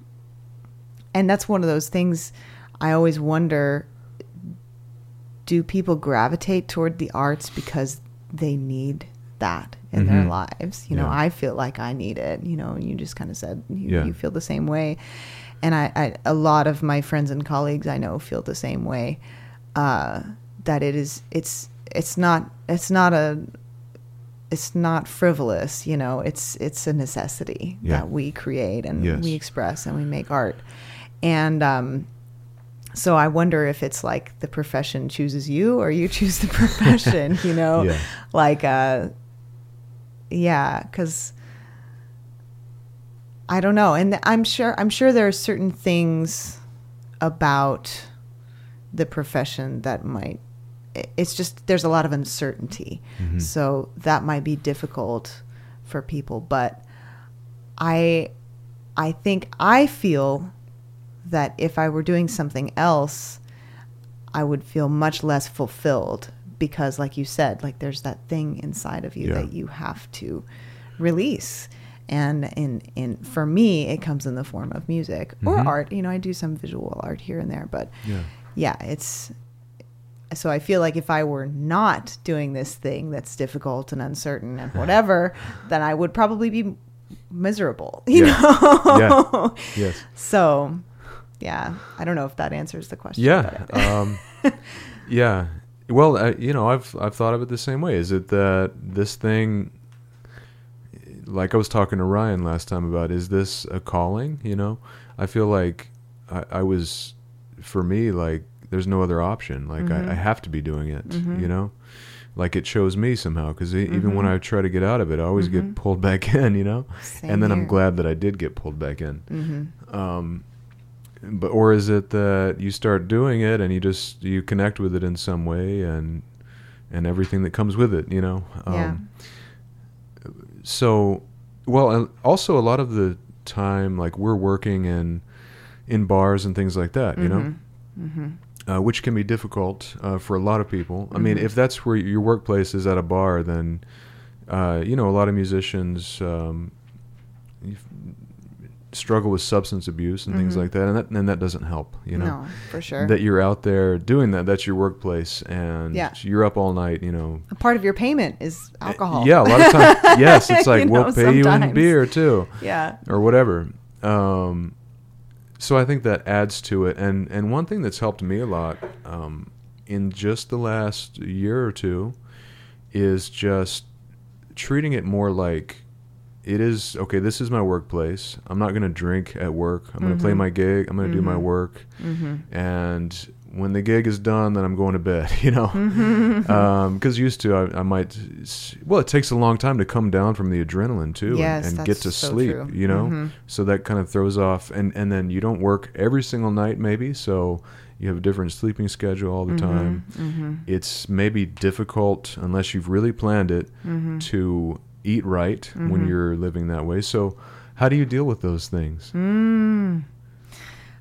and that's one of those things. I always wonder: Do people gravitate toward the arts because they need that in their Mhm. lives? You know, Yeah. I feel like I need it. You know, you just kind of said you, Yeah. you feel the same way, and I, I a lot of my friends and colleagues I know feel the same way. Uh, that it is it's it's not it's not a it's not frivolous you know it's it's a necessity Yeah. that we create and Yes. we express and we make art and um so i wonder if it's like the profession chooses you or you choose the profession you know Yeah. like uh yeah cuz i don't know and i'm sure i'm sure there are certain things about the profession that might it's just there's a lot of uncertainty Mhm. so that might be difficult for people but i i think i feel that if i were doing something else i would feel much less fulfilled because like you said like there's that thing inside of you Yeah. that you have to release and in in for me it comes in the form of music or Mhm. art you know i do some visual art here and there but Yeah. yeah, it's so I feel like if I were not doing this thing that's difficult and uncertain and whatever, then I would probably be miserable, you Yeah. know. Yes. So, yeah, I don't know if that answers the question. Yeah. Um, yeah. Well, uh, you know, I've I've thought of it the same way. Is it that this thing, like I was talking to Ryan last time about, is this a calling? You know, I feel like I, I was, for me, like there's no other option. Like Mhm. I, I have to be doing it. Mhm. You know, like it shows me somehow because even when Mhm. I try to get out of it, I always get pulled back in. You know, Same and then I'm glad that I did get pulled back in. Mm-hmm. Um, but or is it that you start doing it and you just you connect with it in some way and and everything that comes with it, you know? Um, Yeah. So, well, and also a lot of the time, like we're working in in bars and things like that, you know, Mm-hmm. uh, which can be difficult uh, for a lot of people. I mean, Mhm. if that's where your workplace is at a bar, then uh, you know a lot of musicians um, struggle with substance abuse and things Mhm. like that, and that and that doesn't help. You know, No, for sure. that you're out there doing that. That's your workplace, and Yeah. you're up all night. You know, a part of your payment is alcohol. yeah, a lot of times. yes, it's like we'll know, pay you in beer too Yeah. or whatever. Um, so I think that adds to it. And and one thing that's helped me a lot um, in just the last year or two is just treating it more like it is okay. This is my workplace. I'm not going to drink at work. I'm going to play my gig. I'm going to do my Mhm. work. Mm-hmm. And when the gig is done, then I'm going to bed. You know Mm-hmm. because used to I, I might well it takes a long time to come down from the adrenaline too and- Yes, and, that's get to so sleep true. you know Mhm. so that kind of throws off and and then you don't work every single night maybe so you have a different sleeping schedule all the time Mm-hmm. it's maybe difficult unless you've really planned it Mm-hmm. to eat right when Mhm. you're living that way so how do you deal with those things Mm.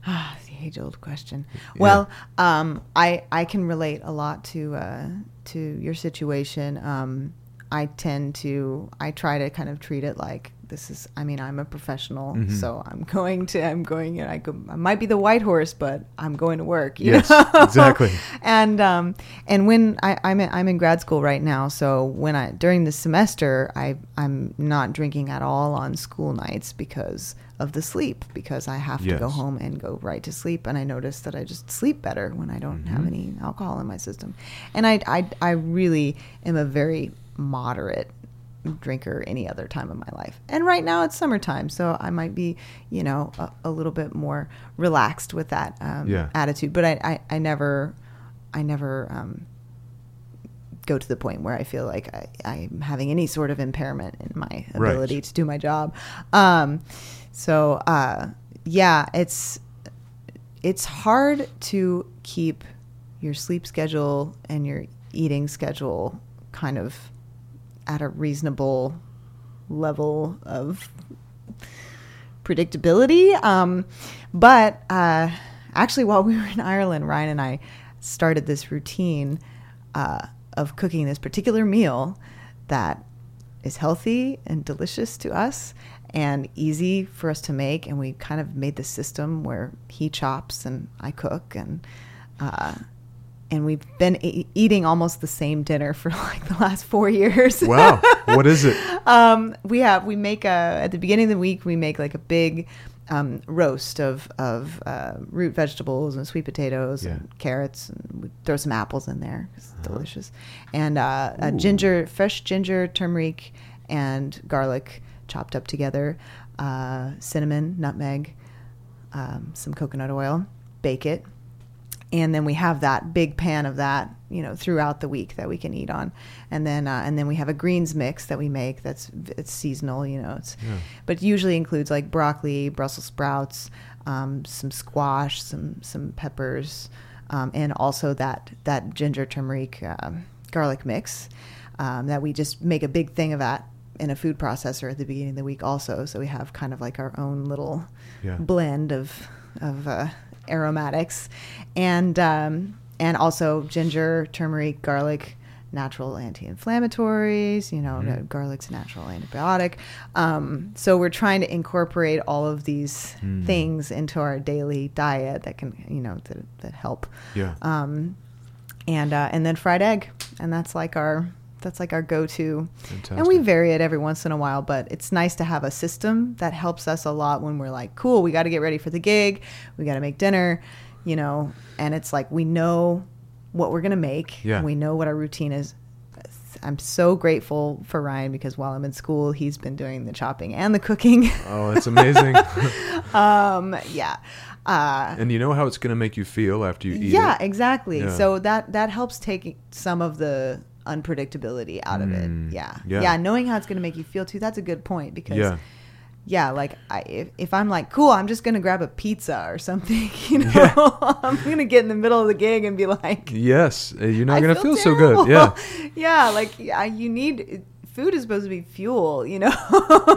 Ah, the age-old question. Well, um, I I can relate a lot to uh, to your situation. Um, I tend to I try to kind of treat it like this is. I mean, I'm a professional, Mhm. so I'm going to I'm going. You know, I, go, I might be the white horse, but I'm going to work. You Yes, know? exactly. and um, and when I, I'm in, I'm in grad school right now, so when I during the semester I I'm not drinking at all on school nights because of the sleep because I have to go home and go right to sleep, and I notice that I just sleep better when I don't have Mhm. any alcohol in my system, and I I I really am a very moderate drinker any other time of my life. And right now it's summertime, so I might be, you know, a, a little bit more relaxed with that um, Yeah. attitude. But I, I, I never, I never um, go to the point where I feel like I, I'm having any sort of impairment in my Right. ability to do my job. Um, so uh, yeah, it's it's hard to keep your sleep schedule and your eating schedule kind of at a reasonable level of predictability. Um, but uh, actually, while we were in Ireland, Ryan and I started this routine uh, of cooking this particular meal that is healthy and delicious to us and easy for us to make. And we kind of made the system where he chops and I cook and. Uh, and we've been e- eating almost the same dinner for like the last four years. wow what is it um, we have we make a at the beginning of the week we make like a big um, roast of of uh, root vegetables and sweet potatoes Yeah. and carrots and we throw some apples in there. It's delicious, and uh, a ginger, fresh ginger, turmeric, and garlic chopped up together, uh, cinnamon, nutmeg, um, some coconut oil. Bake it, and then we have that big pan of that you know throughout the week that we can eat on and then uh, and then we have a greens mix that we make that's it's seasonal you know it's Yeah. but usually includes like broccoli brussels sprouts um, some squash some some peppers um, and also that that ginger turmeric um, garlic mix um, that we just make a big thing of that in a food processor at the beginning of the week also so we have kind of like our own little Yeah. blend of of uh, aromatics, and um, and also ginger, turmeric, garlic, natural anti-inflammatories. You know, uh, garlic's a natural antibiotic. Um, so we're trying to incorporate all of these Mm. things into our daily diet that can you know that, that help. yeah Um, and uh, and then fried egg, and that's like our that's like our go-to. Fantastic. And we vary it every once in a while, but it's nice to have a system that helps us a lot when we're like, cool, we got to get ready for the gig, we got to make dinner, you know, and it's like we know what we're going to make, Yeah. we know what our routine is I'm so grateful for Ryan because while I'm in school, he's been doing the chopping and the cooking. Oh, it's amazing. um, yeah. Uh, and you know how it's going to make you feel after you eat yeah, it? exactly. Yeah. So that that helps take some of the unpredictability out of Mm, it. Yeah. yeah. yeah. knowing how it's going to make you feel too. That's a good point because Yeah. yeah, like I, if, if I'm like, cool, I'm just gonna grab a pizza or something, you know, I'm gonna get in the middle of the gig and be like, Yes, uh, you're not I going to feel, so good. Yeah. yeah, like yeah, you need food is supposed to be fuel, you know.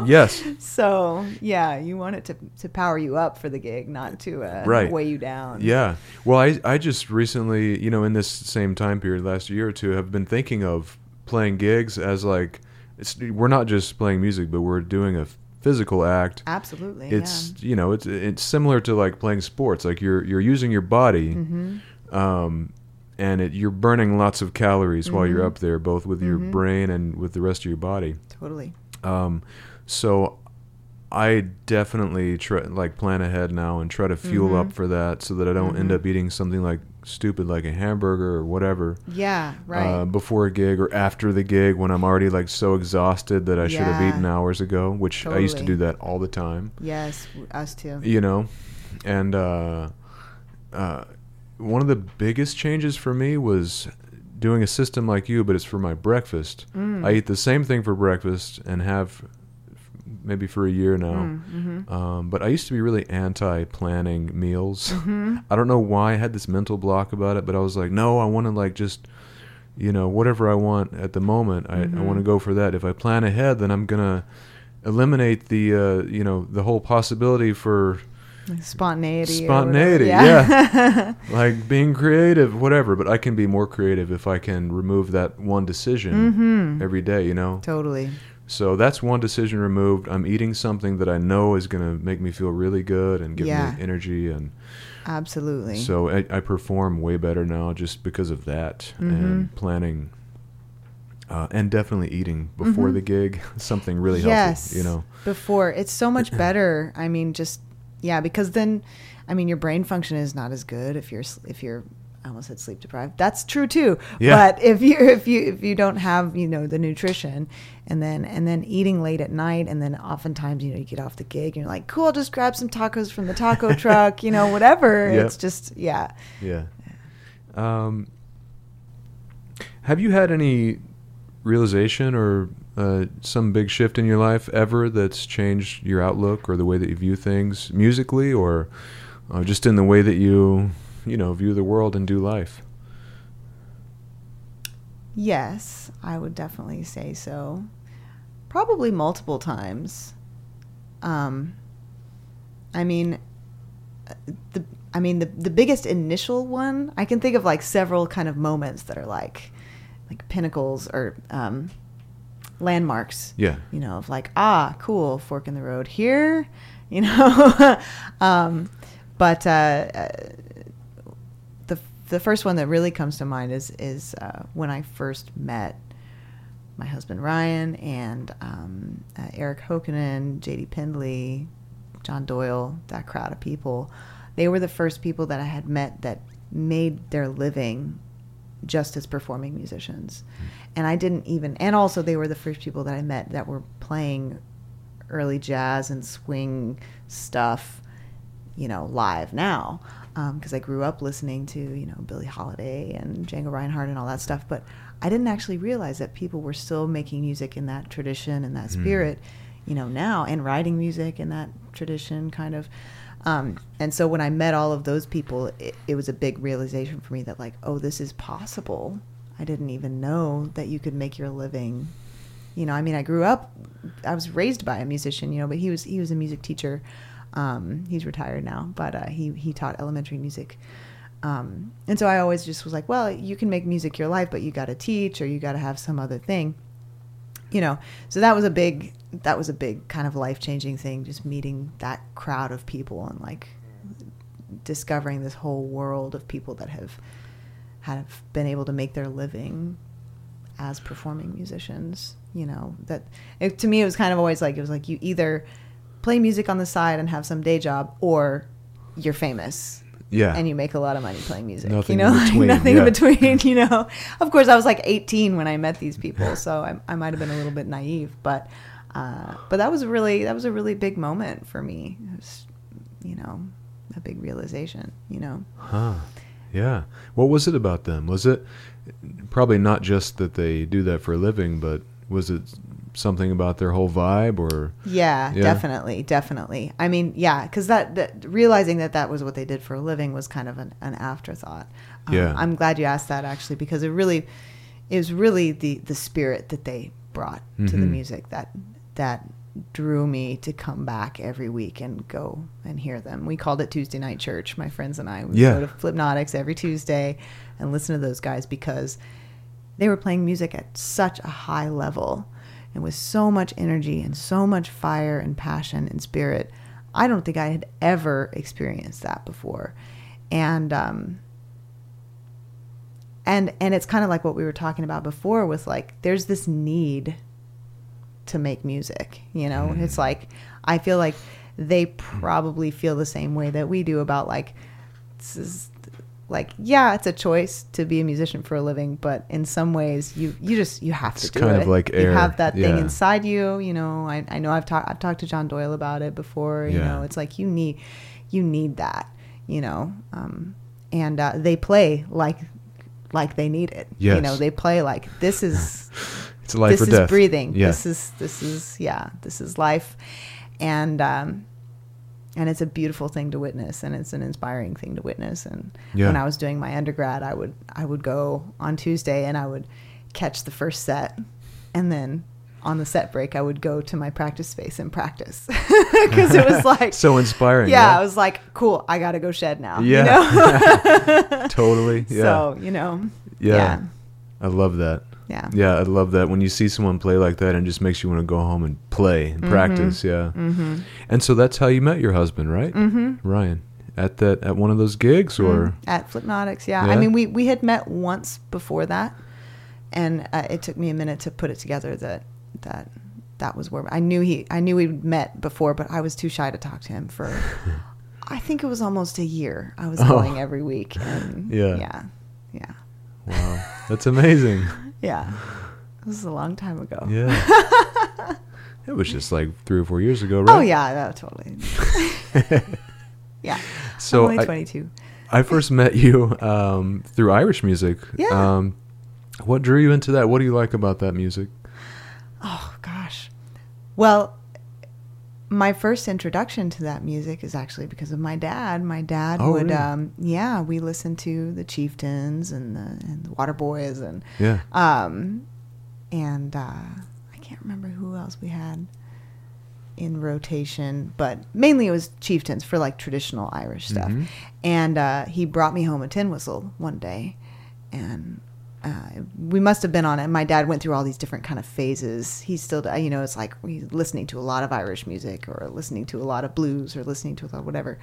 Yes. So yeah, you want it to to power you up for the gig, not to uh, Right. weigh you down. Yeah. Well, I I just recently, you know, in this same time period, last year or two, have been thinking of playing gigs as like it's we're not just playing music, but we're doing a physical act. Absolutely. It's you know it's it's similar to like playing sports. Like you're you're using your body, yeah. hmm um, and it, you're burning lots of calories while you're Mhm. up there, both with your Mhm. brain and with the rest of your body. Totally. Um, so I definitely try like plan ahead now and try to fuel Mhm. up for that so that I don't end Mhm. up eating something like stupid like a hamburger or whatever Yeah. Right. uh, before a gig or after the gig when I'm already like so exhausted that I should have eaten hours ago, which I used to do that all the time, yes, us too. you know, and uh, uh, one of the biggest changes for me was doing a system like you, but it's for my breakfast. Mm. I eat the same thing for breakfast and have maybe for a year now. Mm, mhm. Um, but I used to be really anti planning meals. Mhm. I don't know why I had this mental block about it, but I was like, no, I want to like just, you know, whatever I want at the moment. I, I Mhm. want to go for that. If I plan ahead, then I'm gonna eliminate the, uh, you know, the whole possibility for Like Spontaneity. Spontaneity, whatever. like being creative, whatever. But I can be more creative if I can remove that one decision Mhm. every day. You know. Totally. So that's one decision removed. I'm eating something that I know is going to make me feel really good and give Yeah. me energy, and Absolutely. so I, I perform way better now just because of that and Mhm. planning, uh, and definitely eating before Mhm. the gig something really yes. healthy. You know, Before it's so much better. I mean, just yeah, because then, I mean, your brain function is not as good if you're if you're. I almost said sleep deprived. That's true too. Yeah. But if you if you if you don't have you know the nutrition, and then and then eating late at night, and then oftentimes you know you get off the gig and you're like, cool, I'll just grab some tacos from the taco truck, you know, whatever. Yep. It's just yeah. yeah. Um, have you had any realization or uh, some big shift in your life ever that's changed your outlook or the way that you view things musically or uh, just in the way that you you know view the world and do life Yes, I would definitely say so. Probably multiple times. Um, I mean, uh, the I mean the the biggest initial one I can think of like several kind of moments that are like like pinnacles or um, landmarks. yeah You know, of like ah, cool, fork in the road here. You know, um, but uh, uh, the the first one that really comes to mind is is uh, when I first met my husband Ryan and um, uh, Erik Hokkanen, J.D. Pendley, John Doyle, that crowd of people. They were the first people that I had met that made their living just as performing musicians. And I didn't even, and also they were the first people that I met that were playing early jazz and swing stuff, you know, live now. Because I grew up listening to, you know, Billie Holiday and Django Reinhardt and all that stuff. But I didn't actually realize that people were still making music in that tradition and that Mm. spirit, you know, now and writing music in that tradition kind of. Um, and so when I met all of those people, it, it was a big realization for me that like, oh, this is possible. I didn't even know that you could make your living. You know, I mean, I grew up, I was raised by a musician, you know, but he was he was a music teacher. Um, he's retired now, but uh, he he taught elementary music. Um, and so I always just was like, well, you can make music your life, but you got to teach or you got to have some other thing you know so that was a big that was a big kind of life changing thing just meeting that crowd of people and like discovering this whole world of people that have have been able to make their living as performing musicians you know that it, to me it was kind of always like it was like you either play music on the side and have some day job or you're famous Yeah. and you make a lot of money playing music. Nothing you in know, between, nothing yeah. in between. You know, of course, I was like 18 when I met these people, so I, I might have been a little bit naive, but uh, but that was really that was a really big moment for me. It was, you know, a big realization. You know, Huh. Yeah. What was it about them? Was it probably not just that they do that for a living, but was it something about their whole vibe or Yeah, Yeah. definitely, definitely. I mean, yeah, because that, that realizing that that was what they did for a living was kind of an, an afterthought. Um, Yeah. I'm glad you asked that actually because it really, it was really the the spirit that they brought to the Mhm. music that that drew me to come back every week and go and hear them. We called it Tuesday Night Church. My friends and I would Yeah. go to Flipnotics every Tuesday and listen to those guys because they were playing music at such a high level and with so much energy and so much fire and passion and spirit. I don't think I had ever experienced that before. And um and and it's kind of like what we were talking about before with like there's this need to make music, you know? It's like I feel like they probably feel the same way that we do about like this is like yeah it's a choice to be a musician for a living but in some ways you you just you have It's to do kind it. of like you have that thing inside you you know? I, I know i've talked i've talked to john doyle about it before you Yeah. know? It's like you need you need that you know? Um and uh, they play like like they need it. You know they play like this is it's life this or is breathing. Yeah. This is this is yeah, this is life, and um, and it's a beautiful thing to witness, and it's an inspiring thing to witness. And Yeah. when I was doing my undergrad, I would I would go on Tuesday and I would catch the first set, and then on the set break I would go to my practice space and practice because it was like so inspiring. yeah, yeah? I was like, cool, I got to go shed now. Yeah. You know? totally. Yeah. So, you know. yeah. Yeah. I love that. Yeah. Yeah, I love that when you see someone play like that and it just makes you want to go home and play and practice. Yeah. Mm-hmm. And so that's how you met your husband, right? Mm-hmm. Ryan. At that at one of those gigs or at Flipnotics. Yeah. Yeah? I mean, we we had met once before that, and uh, it took me a minute to put it together that that that was where I knew he I knew we'd met before, but I was too shy to talk to him for. I think it was almost a year. I was Oh. going every week, and Yeah. yeah, yeah, wow. That's amazing. yeah. This is a long time ago. Yeah. it was just like 3 or 4 years ago, right? Oh yeah, no, totally. yeah. So I'm only I- 22. I first met you um, through Irish music. Yeah. Um, what drew you into that? What do you like about that music? Oh gosh. Well, my first introduction to that music is actually because of my dad. My dad Oh, would, really? um, yeah, we listened to the Chieftains and the and the Waterboys and Yeah. um, and uh, I can't remember who else we had in rotation, but mainly it was Chieftains for like traditional Irish stuff. Mhm. And uh, he brought me home a tin whistle one day, and uh, we must have been on it. My dad went through all these different kind of phases. He still, you know, it's like he's listening to a lot of Irish music, or listening to a lot of blues, or listening to a lot whatever.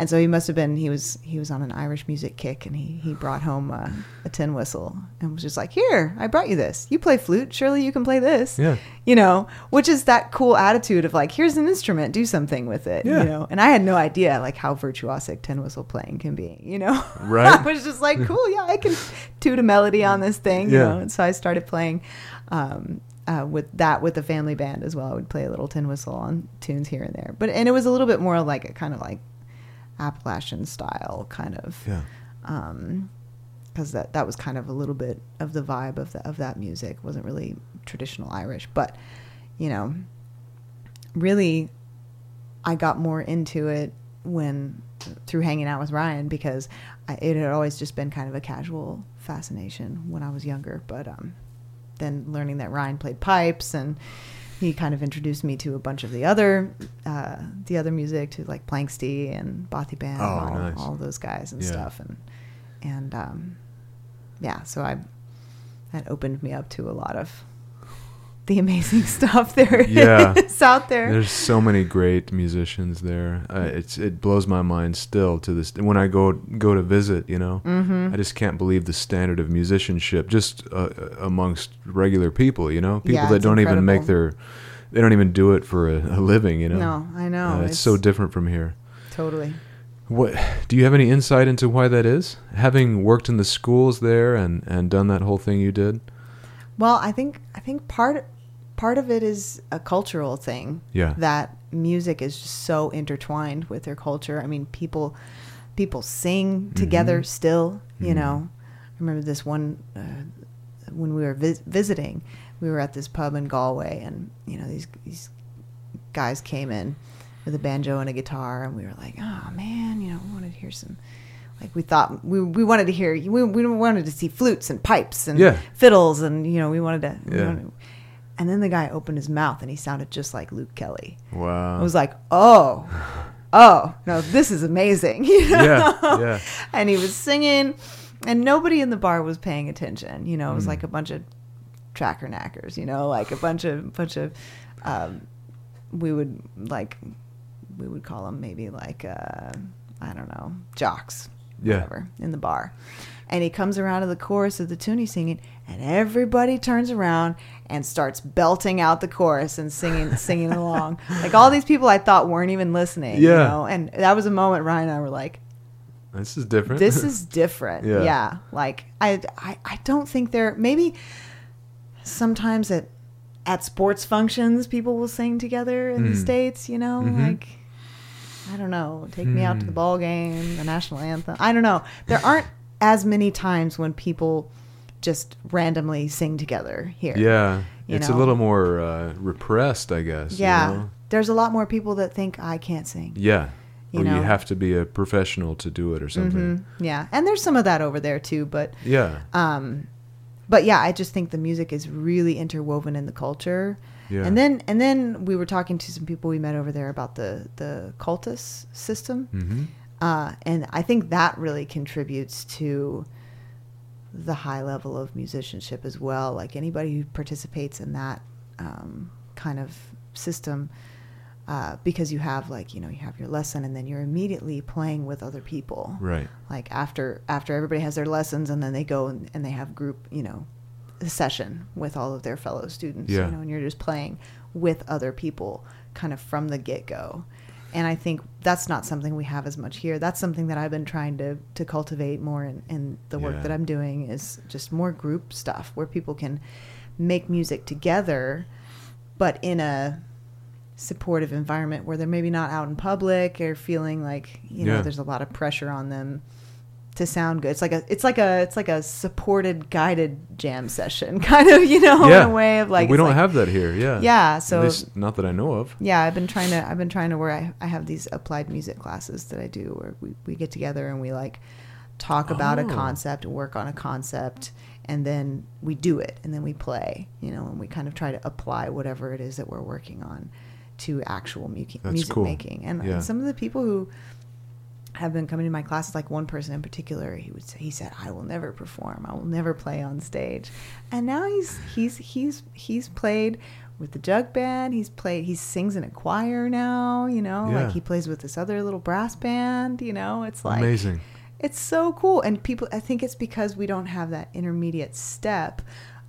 And so he must have been he was he was on an Irish music kick, and he he brought home uh, a tin whistle and was just like, "Here, I brought you this. You play flute, surely you can play this." Yeah. you know, which is that cool attitude of like, "Here's an instrument, do something with it." Yeah. You know, and I had no idea like how virtuosic tin whistle playing can be. You know, Right. I was just like, "Cool, yeah, I can toot a melody on this thing." You Yeah. know, and so I started playing. Um, uh, with that, with the family band as well, I would play a little tin whistle on tunes here and there. But and it was a little bit more like a kind of like Appalachian style kind of Yeah. because that that was kind of a little bit of the vibe of the, of that music. It wasn't really traditional Irish, but you know, really, I got more into it when through hanging out with Ryan because I, it had always just been kind of a casual fascination when I was younger. But um, then learning that Ryan played pipes and he kind of introduced me to a bunch of the other uh, the other music to like Planxty and Bothy Band, Oh, all, nice. all those guys and Yeah. stuff, and and um, yeah, so I that opened me up to a lot of the amazing stuff there Yeah. out there. There's so many great musicians there. Uh, it's it blows my mind still to this when I go go to visit. You know, Mm-hmm. I just can't believe the standard of musicianship just uh, amongst regular people. You know, people Yeah, that don't even make their they don't even do it for a, a living. You know, No, I know. Uh, it's, so different from here. totally. What do you have any insight into why that is? Having worked in the schools there and and done that whole thing you did. Well, I think I think part part of it is a cultural thing. Yeah. That music is just so intertwined with their culture. I mean, people people sing together still. You Mhm. know, I remember this one uh, when we were vis- visiting. We were at this pub in Galway, and you know these these guys came in with a banjo and a guitar, and we were like, "Oh man, you know, we wanted to hear some." Like we thought we we wanted to hear we we wanted to see flutes and pipes and Yeah. fiddles and you know we wanted to. we Yeah. wanted- and then the guy opened his mouth and he sounded just like Luke Kelly. Wow. I was like, oh, oh, no, this is amazing. You know? Yeah, yeah. And he was singing, and nobody in the bar was paying attention. You know, it was Mm. like a bunch of tracker knackers. You know, like a bunch of bunch of, um, we would like, we would call them maybe like, uh, I don't know, jocks, Yeah. whatever, in the bar. And he comes around to the chorus of the tune he's singing, and everybody turns around and starts belting out the chorus and singing, singing along. Like all these people I thought weren't even listening. You Yeah. know? And that was a moment Ryan and I were like, This is different. this is different. Yeah. yeah. Like I, I, I don't think there maybe sometimes at at sports functions people will sing together in the Mm. states. You know, Mhm. like I don't know, take me out to the Hmm. ball game, the national anthem. I don't know. There aren't as many times when people just randomly sing together here. yeah. you It's a little more uh, repressed, I guess. you Yeah. know? There's a lot more people that think I can't sing. Yeah. You or know. you have to be a professional to do it or something. Mhm. Yeah. And there's some of that over there too, but Yeah. um but yeah i just think the music is really interwoven in the culture Yeah. and then and then we were talking to some people we met over there about the the Comhaltas system hmm uh, and i think that really contributes to the high level of musicianship as well like anybody who participates in that um, kind of system uh, because you have like you know you have your lesson and then you're immediately playing with other people Right. like after after everybody has their lessons and then they go and, and they have group you know a session with all of their fellow students Yeah. you know and you're just playing with other people kind of from the get-go and i think that's not something we have as much here. That's something that i've been trying to to cultivate more in, in the work Yeah. that i'm doing is just more group stuff where people can make music together but in a supportive environment where they're maybe not out in public or feeling like you know there's a lot of pressure on them to sound good. It's like a it's like a it's like a supported guided jam session kind of, you know, yeah. in a way of like we don't like- have that here. Yeah. Yeah, so least not that I know of. yeah, I've been trying to I've been trying to where I, I have these applied music classes that I do where we, we get together and we like talk about a Oh. concept, work on a concept, and then we do it and then we play, you know, and we kind of try to apply whatever it is that we're working on to actual mu- music cool. making. And, Yeah. and some of the people who have been coming to my classes, like one person in particular, he would say, he said, "I will never perform. I will never play on stage." And now he's he's he's he's played with the jug band. He's played. He sings in a choir now. You know, Yeah. like he plays with this other little brass band. You know, it's like Amazing. it's so cool. And people, I think it's because we don't have that intermediate step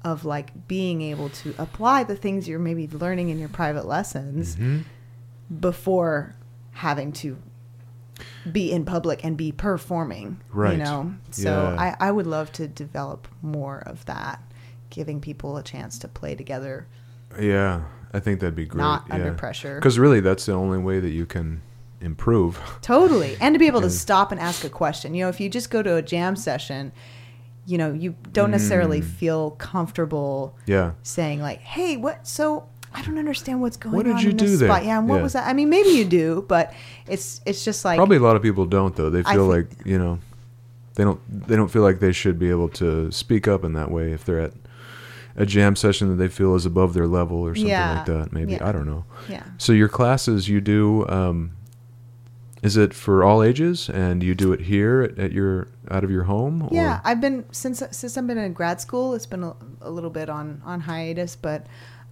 of like being able to apply the things you're maybe learning in your private lessons Mhm. before having to be in public and be performing. Right. You know? So Yeah. I, I would love to develop more of that, giving people a chance to play together, Yeah. I think that'd be great. not under pressure. Because really, that's the only way that you can improve. Totally. And to be able to stop and ask a question. You know, if you just go to a jam session, you know, you don't necessarily Mm. feel comfortable Yeah. saying like, "Hey, what so I don't understand what's going What did on you in do this there?" spot." Yeah, and what Yeah. was that? I mean, maybe you do, but it's it's just like Probably a lot of people don't though. They feel think- like you know, they don't they don't feel like they should be able to speak up in that way if they're at a jam session that they feel is above their level or something Yeah. like that. Maybe Yeah. I don't know. yeah. So your classes you do. Um, is it for all ages, and you do it here at, at your out of your home? Or? Yeah, I've been since since I've been in grad school. It's been a, a little bit on on hiatus, but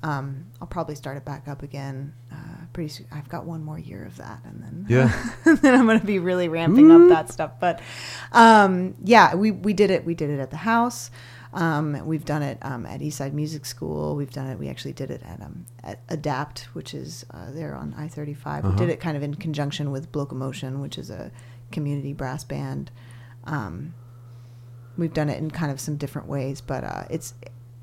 um, I'll probably start it back up again uh, pretty soon. I've got one more year of that, and then Yeah. then I'm going to be really ramping up that stuff. But um, yeah, we we did it. We did it at the house. Um, we've done it um, at Eastside Music School. We've done it. We actually did it at, um, at Adapt, which is uh, there on I-35. We Uh-huh. did it kind of in conjunction with Blocomotion, which is a community brass band. Um, we've done it in kind of some different ways, but uh, it's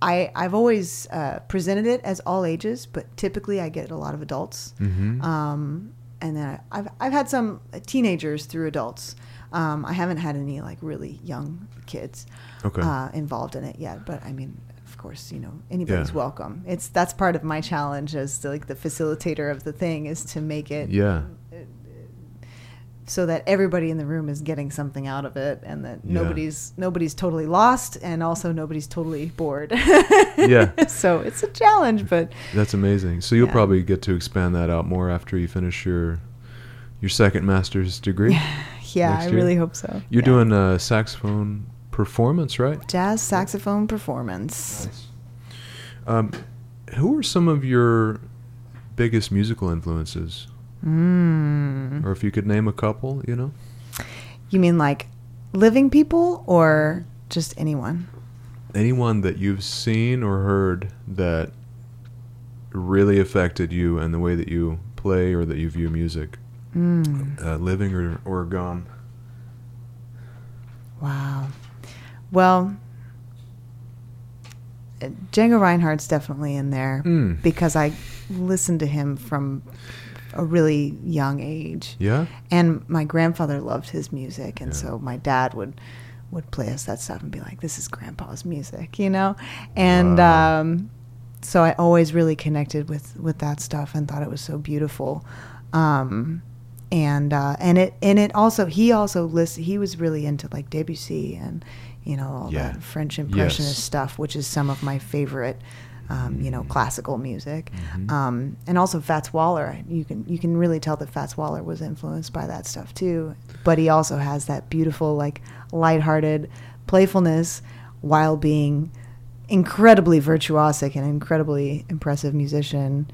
I I've always uh, presented it as all ages, but typically I get a lot of adults. Mm-hmm. Um, and then I, I've I've had some teenagers through adults. Um, I haven't had any like really young kids Okay. uh, involved in it yet, but I mean, of course, you know, anybody's Yeah. welcome. It's that's part of my challenge as the, like the facilitator of the thing is to make it yeah. So that everybody in the room is getting something out of it, and that Yeah. nobody's nobody's totally lost, and also nobody's totally bored. Yeah. so it's a challenge, but That's amazing. So you'll Yeah. probably get to expand that out more after you finish your your second master's degree. yeah, I year? really hope so. You're Yeah. doing a saxophone performance, right? jazz saxophone performance. Um, who are some of your biggest musical influences? Mm. Or if you could name a couple, you know? You mean like living people or just anyone? Anyone that you've seen or heard that really affected you and the way that you play or that you view music, Mm. uh, living or, or gone? Wow. Well, Django Reinhardt's definitely in there Mm. because I listened to him from a really young age. Yeah? And my grandfather loved his music, and Yeah. so my dad would would play us that stuff and be like, "This is Grandpa's music," you know. And Wow. um, so I always really connected with with that stuff and thought it was so beautiful. Um, and uh, and it and it also he also list he was really into like Debussy and you know all Yeah. that French impressionist Yes. stuff, which is some of my favorite. Um, you know, classical music, Mhm. um, and also Fats Waller. You can you can really tell that Fats Waller was influenced by that stuff too. But he also has that beautiful, like lighthearted playfulness while being incredibly virtuosic and incredibly impressive musician.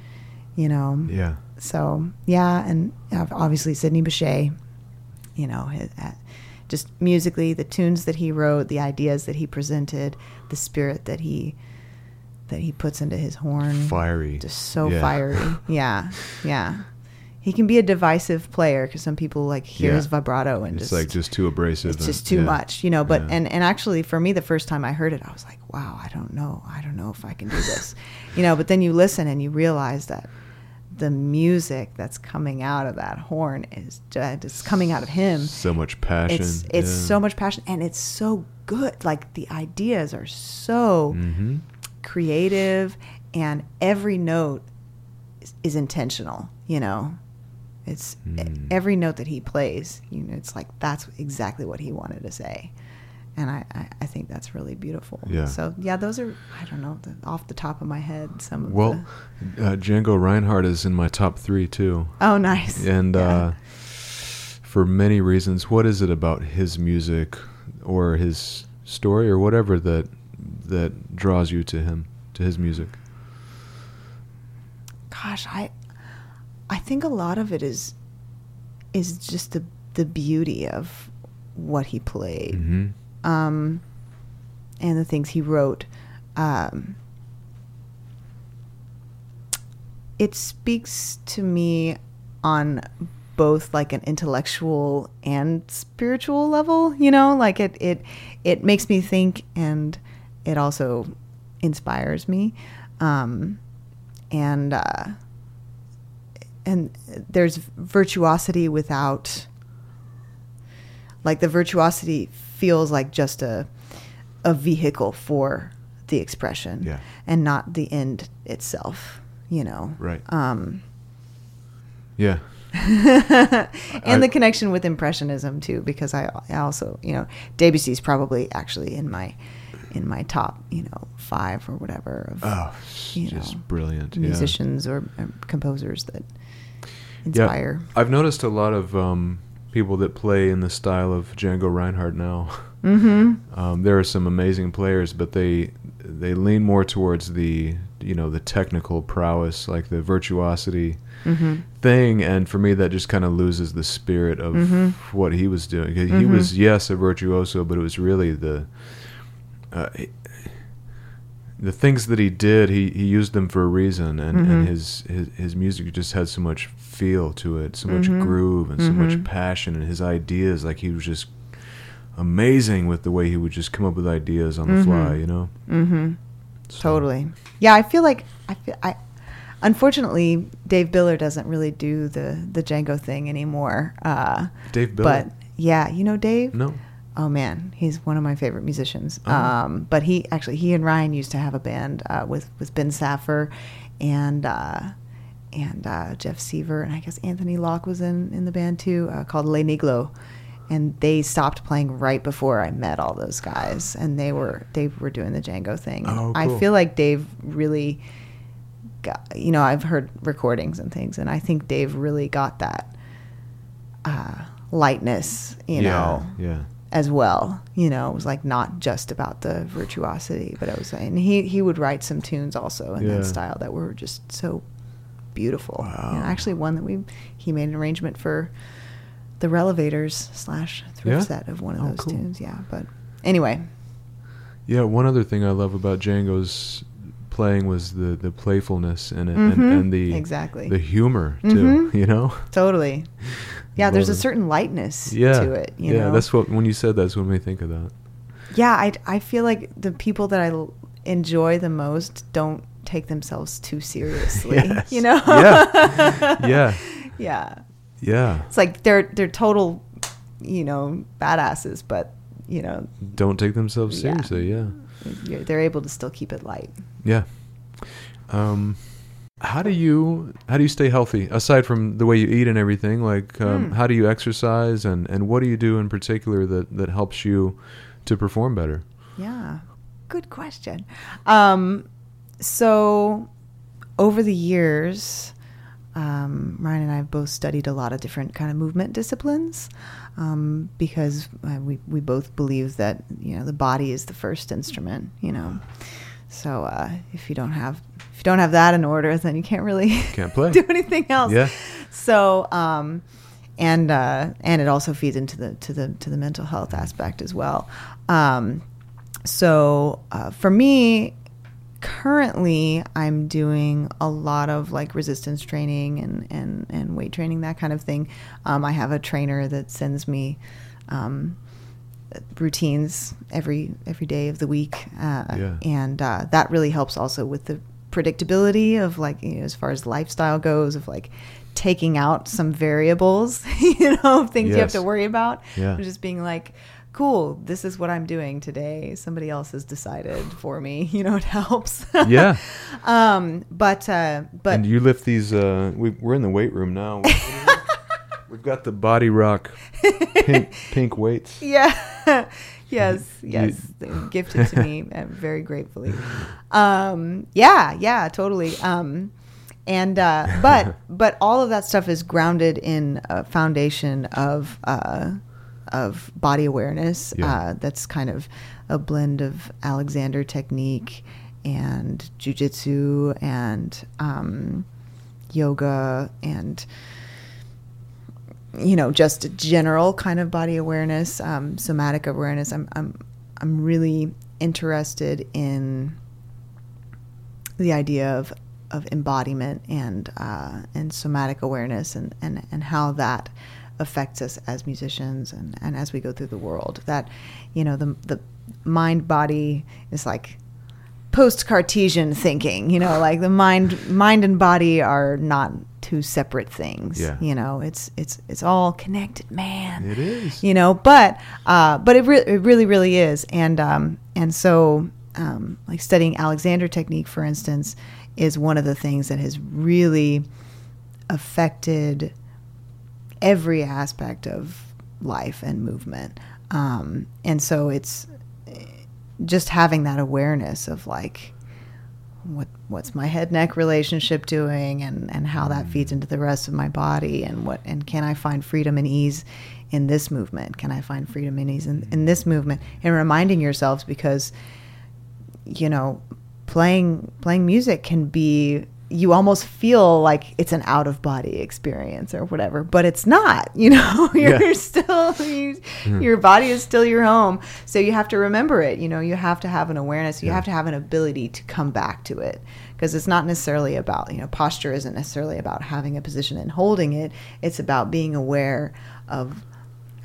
You know, Yeah. so yeah, and uh, obviously Sidney Bechet. You know, his, uh, just musically, the tunes that he wrote, the ideas that he presented, the spirit that he that he puts into his horn, Fiery. just so Yeah. fiery. Yeah, yeah. He can be a divisive player because some people like hear Yeah. his vibrato and It's just like just too abrasive. it's just too yeah. much, you know. But and and actually, for me, the first time I heard it, I was like, wow, I don't know, I don't know if I can do this, you know. But then you listen and you realize that the music that's coming out of that horn is just it's coming out of him. So much passion. It's it's yeah. so much passion and it's so good. Like the ideas are so Mhm. Creative and every note is, is intentional you know it's Mm. every note that he plays you know it's like that's exactly what he wanted to say and I, I, I think that's really beautiful Yeah. so yeah those are i don't know the, off the top of my head some of Well, uh, Django Reinhardt is in my top three too. oh nice and Yeah. uh, for many reasons. What is it about his music or his story or whatever that that draws you to him, to his music? gosh i i think a lot of it is is just the the beauty of what he played hmm um, and the things he wrote. Um, it speaks to me on both like an intellectual and spiritual level you know like it it it makes me think and it also inspires me um and uh and there's virtuosity without like the virtuosity feels like just a a vehicle for the expression Yeah. and not the end itself you know Right. um Yeah. and I- the connection with impressionism too because I, I also you know debussy's probably actually in my in my top you know five or whatever of Oh, you just know, brilliant. yeah. musicians or, or composers that inspire Yeah, I've noticed a lot of um, people that play in the style of Django Reinhardt now. mm-hmm Um, there are some amazing players, but they they lean more towards the you know the technical prowess, like the virtuosity mm-hmm thing. And for me, that just kind of loses the spirit of Mhm. what he was doing. He Mhm. was yes a virtuoso, but it was really the uh, he- the things that he did. He, he used them for a reason, and, Mhm. and his, his his music just had so much feel to it, so much Mhm. groove and so much Mhm. passion, and his ideas. Like he was just amazing with the way he would just come up with ideas on the Mhm. fly. You know, Mm-hmm. So- Totally. Yeah, I feel like I feel I. Unfortunately, Dave Biller doesn't really do the the Django thing anymore. Uh, Dave Biller. but yeah, you know Dave. no, Oh man, he's one of my favorite musicians. Oh. Um, but he actually he and Ryan used to have a band uh, with with Ben Saffer and uh, and uh, Jeff Seaver and I guess Anthony Locke was in in the band too uh, called Le Niglo. And they stopped playing right before I met all those guys, and they were they were doing the Django thing. Oh, I feel like Dave really got, you know, I've heard recordings and things, and I think Dave really got that uh, lightness, you yeah, know, yeah, as well. You know, it was like not just about the virtuosity, but it was, and he he would write some tunes also in Yeah. that style that were just so beautiful. Wow. You know, actually, one that we he made an arrangement for the Revelators slash thrift Yeah? set of one of Oh, those cool. tunes. Yeah, but anyway, yeah. One other thing I love about Django's playing was the the playfulness in it and, and the Exactly. the humor too. Mhm. You know. totally. Yeah, there's a certain lightness Yeah, to it. You yeah. know? That's what when you said that's what made me think of that. Yeah, I, I feel like the people that I enjoy the most don't take themselves too seriously. Yes. You know? Yeah. Yeah. yeah. Yeah. It's like they're they're total, you know, badasses, but you know, Don't take themselves seriously. Yeah. you're, they're able to still keep it light. Yeah. Um, how do you how do you stay healthy aside from the way you eat and everything? Like, um, Hmm. how do you exercise and and what do you do in particular that that helps you to perform better? Yeah, good question. Um, so over the years, um, Ryan and I have both studied a lot of different kind of movement disciplines um, because uh, we we both believe that you know the body is the first instrument. You know, so uh, if you don't have if you don't have that in order, then you can't really Can't play. do anything else. Yeah. So um, and uh, and it also feeds into the to the to the mental health aspect as well. Um, so uh, for me, currently I'm doing a lot of like resistance training and and and weight training that kind of thing. Um, I have a trainer that sends me. Um, routines every every day of the week uh, Yeah. and uh, that really helps also with the predictability of like you know, as far as lifestyle goes of like taking out some variables you know things you have to worry about Yeah. just being like cool this is what i'm doing today somebody else has decided for me you know it helps Yeah. um but uh but and you lift these. Uh, we, we're in the weight room now. We've got the Body Rock pink, pink weights. Yeah. yes. Yes. Gifted to me uh, very gratefully. Um, yeah. Yeah. Totally. Um, and uh, but but all of that stuff is grounded in a foundation of uh, of body awareness. Yeah. Uh, that's kind of a blend of Alexander technique and jujitsu and um, yoga and you know, just a general kind of body awareness, um, somatic awareness. I'm, I'm, I'm really interested in the idea of, of embodiment and, uh, and somatic awareness and, and, and how that affects us as musicians and, and as we go through the world. That, you know, the, the mind body is like post Cartesian thinking, you know, like the mind, mind and body are not two separate things. Yeah. You know, it's it's it's all connected, man. It is. You know, but uh, but it, re- it really really is, and um, and so um, like studying Alexander technique, for instance, is one of the things that has really affected every aspect of life and movement. Um, and so it's just having that awareness of like what what's my head neck relationship doing and and how that feeds into the rest of my body and what and can I find freedom and ease in this movement? Can I find freedom and ease in, in this movement? And reminding yourselves because you know playing playing music can be you almost feel like it's an out of body experience or whatever but it's not you know? You're Yeah. still you, hmm. your body is still your home. So you have to remember it you know? You have to have an awareness. You Yeah. have to have an ability to come back to it because it's not necessarily about you know posture isn't necessarily about having a position and holding it. It's about being aware of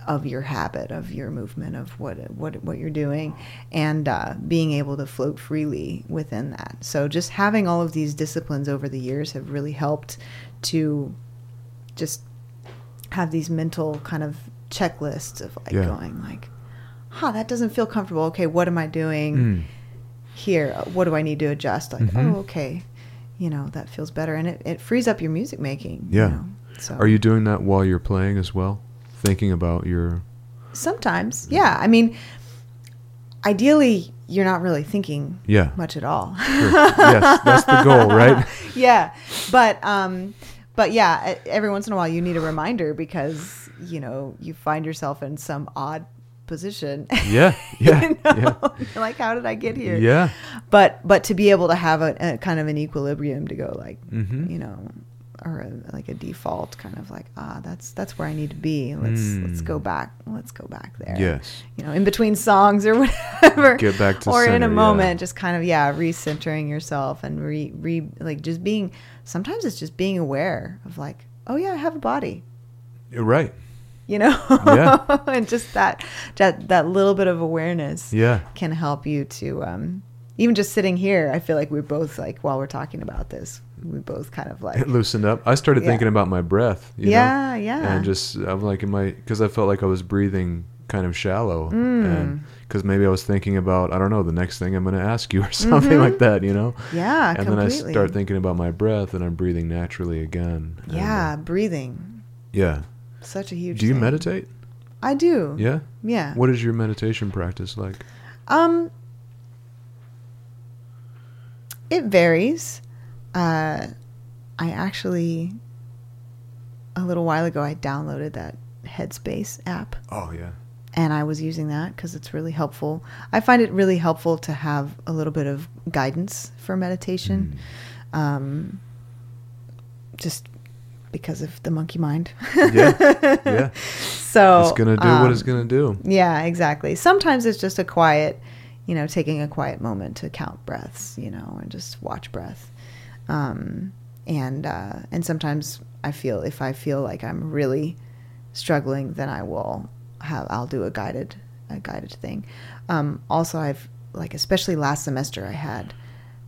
of your habit of your movement of what what what you're doing and uh, being able to float freely within that so just having all of these disciplines over the years have really helped to just have these mental kind of checklists of like Yeah. going like huh that doesn't feel comfortable okay what am i doing Mm. here what do i need to adjust like Mhm. oh okay you know that feels better and it, it frees up your music making Yeah. you know? so Are you doing that while you're playing as well? Thinking about your. sometimes yeah i mean ideally you're not really thinking Yeah. much at all Sure. yes, that's the goal, right? yeah but um but yeah every once in a while you need a reminder because you know you find yourself in some odd position Yeah. Yeah. You know? Yeah. Like how did i get here Yeah. but but to be able to have a, a kind of an equilibrium to go like Mhm. you know or a, like a default kind of like ah that's that's where i need to be let's let's Mm. go back let's go back there Yes. you know in between songs or whatever Get back to or in center, a yeah. moment just kind of yeah recentering yourself and re, re like just being sometimes it's just being aware of like oh yeah i have a body You're right. you know Yeah. and just that that that little bit of awareness Yeah. can help you to um even just sitting here i feel like we're both like while we're talking about this we both kind of like It loosened up. I started Yeah. thinking about my breath. You Yeah, know? yeah. And just I'm like, am I? Because I felt like I was breathing kind of shallow, Mm. and because maybe I was thinking about I don't know the next thing I'm going to ask you or something like that. You know. yeah and then I start thinking about my breath, and I'm breathing naturally again. and, uh, yeah breathing yeah. such a huge Do you thing. meditate? i do Yeah. yeah What is your meditation practice like? Um, it varies. Uh, I actually, a little while ago, I downloaded that Headspace app, Oh yeah. and I was using that because it's really helpful. I find it really helpful to have a little bit of guidance for meditation, Mm. um, just because of the monkey mind. Yeah. Yeah. So it's gonna do what it's um, gonna do. Yeah, exactly. Sometimes it's just a quiet, you know, taking a quiet moment to count breaths, you know, and just watch breath. Um, and uh, and sometimes I feel if I feel like I'm really struggling, then I will have I'll do a guided a guided thing. Um, also, I've like especially last semester I had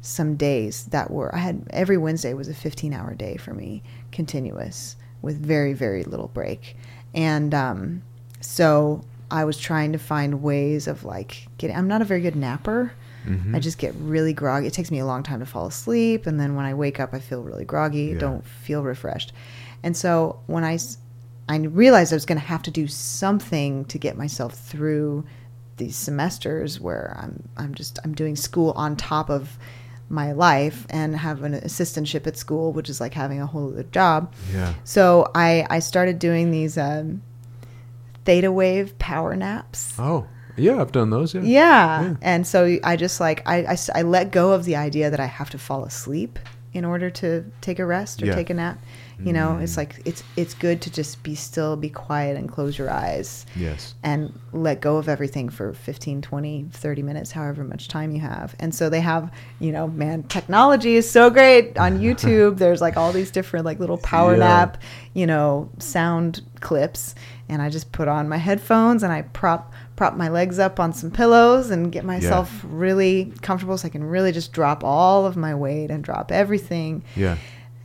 some days that were I had every Wednesday was a 15 hour day for me, continuous with very very little break, and um, so I was trying to find ways of like getting. I'm not a very good napper. Mhm. I just get really groggy. It takes me a long time to fall asleep, and then when I wake up, I feel really groggy. Yeah. Don't feel refreshed, and so when I I realized I was going to have to do something to get myself through these semesters where I'm I'm just I'm doing school on top of my life and have an assistantship at school, which is like having a whole other job. Yeah. So I I started doing these um, theta wave power naps. Oh yeah, I've done those. Yeah. Yeah. Yeah. And so I just like, I, I s- I let go of the idea that I have to fall asleep in order to take a rest or Yeah. take a nap. You know, Mm. it's like, it's, it's good to just be still, be quiet and close your eyes Yes. and let go of everything for 15, 20, 30 minutes, however much time you have. And so they have, you know, man, technology is so great on YouTube. There's like all these different like little power Yeah. nap, you know, sound clips. And I just put on my headphones and I prop prop my legs up on some pillows and get myself really comfortable so I can really just drop all of my weight and drop everything Yeah.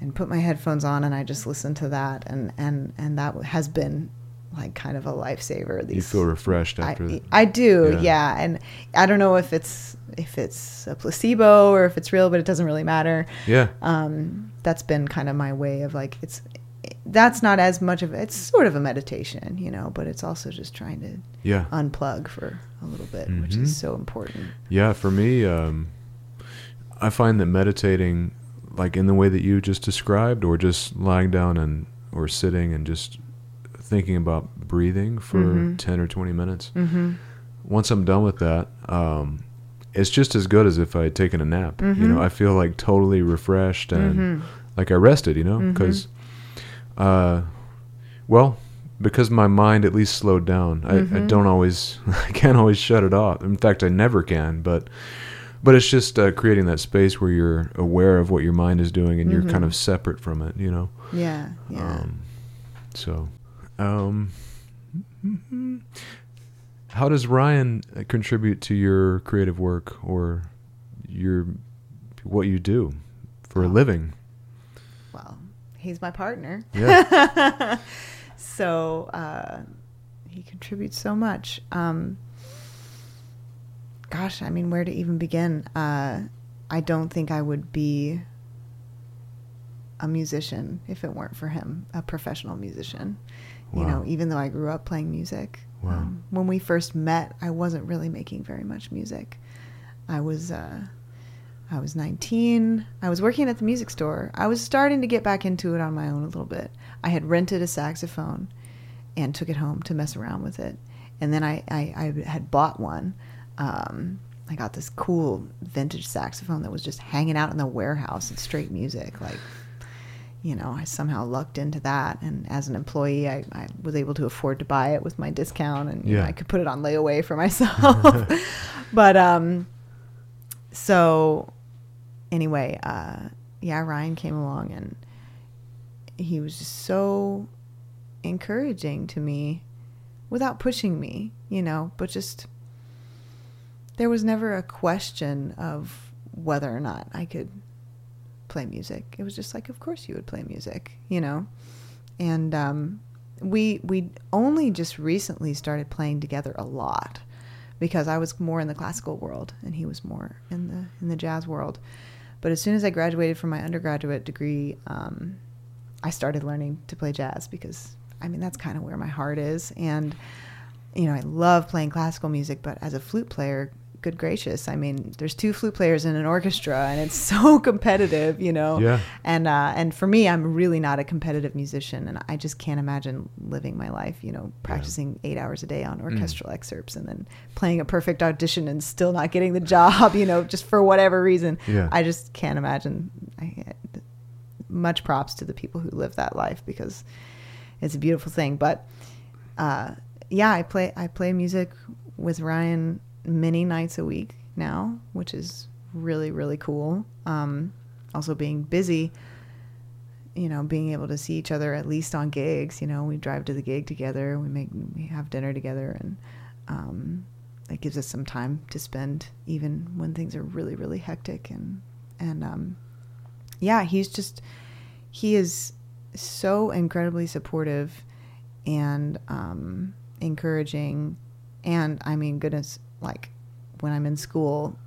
And put my headphones on and I just listen to that and and and that has been like kind of a lifesaver. These, You feel refreshed I, after. that. I do, Yeah. yeah. and I don't know if it's if it's a placebo or if it's real, but it doesn't really matter. yeah. Um, that's been kind of my way of like it's that's not as much of it's sort of a meditation, you know, but it's also just trying to Yeah. unplug for a little bit, which Mhm. is so important. Yeah, for me, um, I find that meditating, like in the way that you just described, or just lying down and or sitting and just thinking about breathing for Mhm. ten or twenty minutes. Mm-hmm. Once I'm done with that, um, it's just as good as if I had taken a nap. You Mhm. know, I feel like totally refreshed and Mhm. like I rested. You know, because, uh, well, because my mind at least slowed down. I, I don't always, I can't always shut it off. In fact, I never can. But but it's just uh, creating that space where you're aware of what your mind is doing and you're kind Mhm. of separate from it. You know. Yeah, yeah. Um, so, um, how does Ryan contribute to your creative work or your what you do for a Oh. living? well, he's my partner. Yeah. so uh, he contributes so much. Um, gosh, I mean, where to even begin? Uh, I don't think I would be a musician if it weren't for him, a professional musician. You know, even though I grew up playing music. Wow. Um, when we first met, I wasn't really making very much music. I was uh, I was 19. I was working at the music store. I was starting to get back into it on my own a little bit. I had rented a saxophone and took it home to mess around with it. And then I, I, I had bought one. Um, I got this cool vintage saxophone that was just hanging out in the warehouse at Strait Music. Like, you know, I somehow lucked into that. And as an employee, I, I was able to afford to buy it with my discount and you know, I could put it on layaway for myself. but, um, so anyway, uh, yeah, Ryan came along and he was just so encouraging to me without pushing me, you know, but just there was never a question of whether or not I could play music. It was just like, of course you would play music, you know? And um, we we only just recently started playing together a lot because I was more in the classical world and he was more in the in the jazz world. But as soon as I graduated from my undergraduate degree, um, I started learning to play jazz because I mean that's kind of where my heart is, and you know I love playing classical music. But as a flute player, good gracious, I mean there's two flute players in an orchestra, and it's so competitive, you know. Yeah. And uh, and for me, I'm really not a competitive musician, and I just can't imagine living my life, you know, practicing eight hours a day on orchestral excerpts and then playing a perfect audition and still not getting the job, you know, just for whatever reason. Yeah. I just can't imagine. I, much props to the people who live that life because it's a beautiful thing. But uh, yeah, I play I play music with Ryan many nights a week now, which is really really cool. Um, also being busy, you know, being able to see each other at least on gigs. You know, we drive to the gig together, we make we have dinner together, and um, it gives us some time to spend even when things are really really hectic and and um, yeah, he's just he is so incredibly supportive and um, encouraging, and I mean, goodness, like when I'm in school,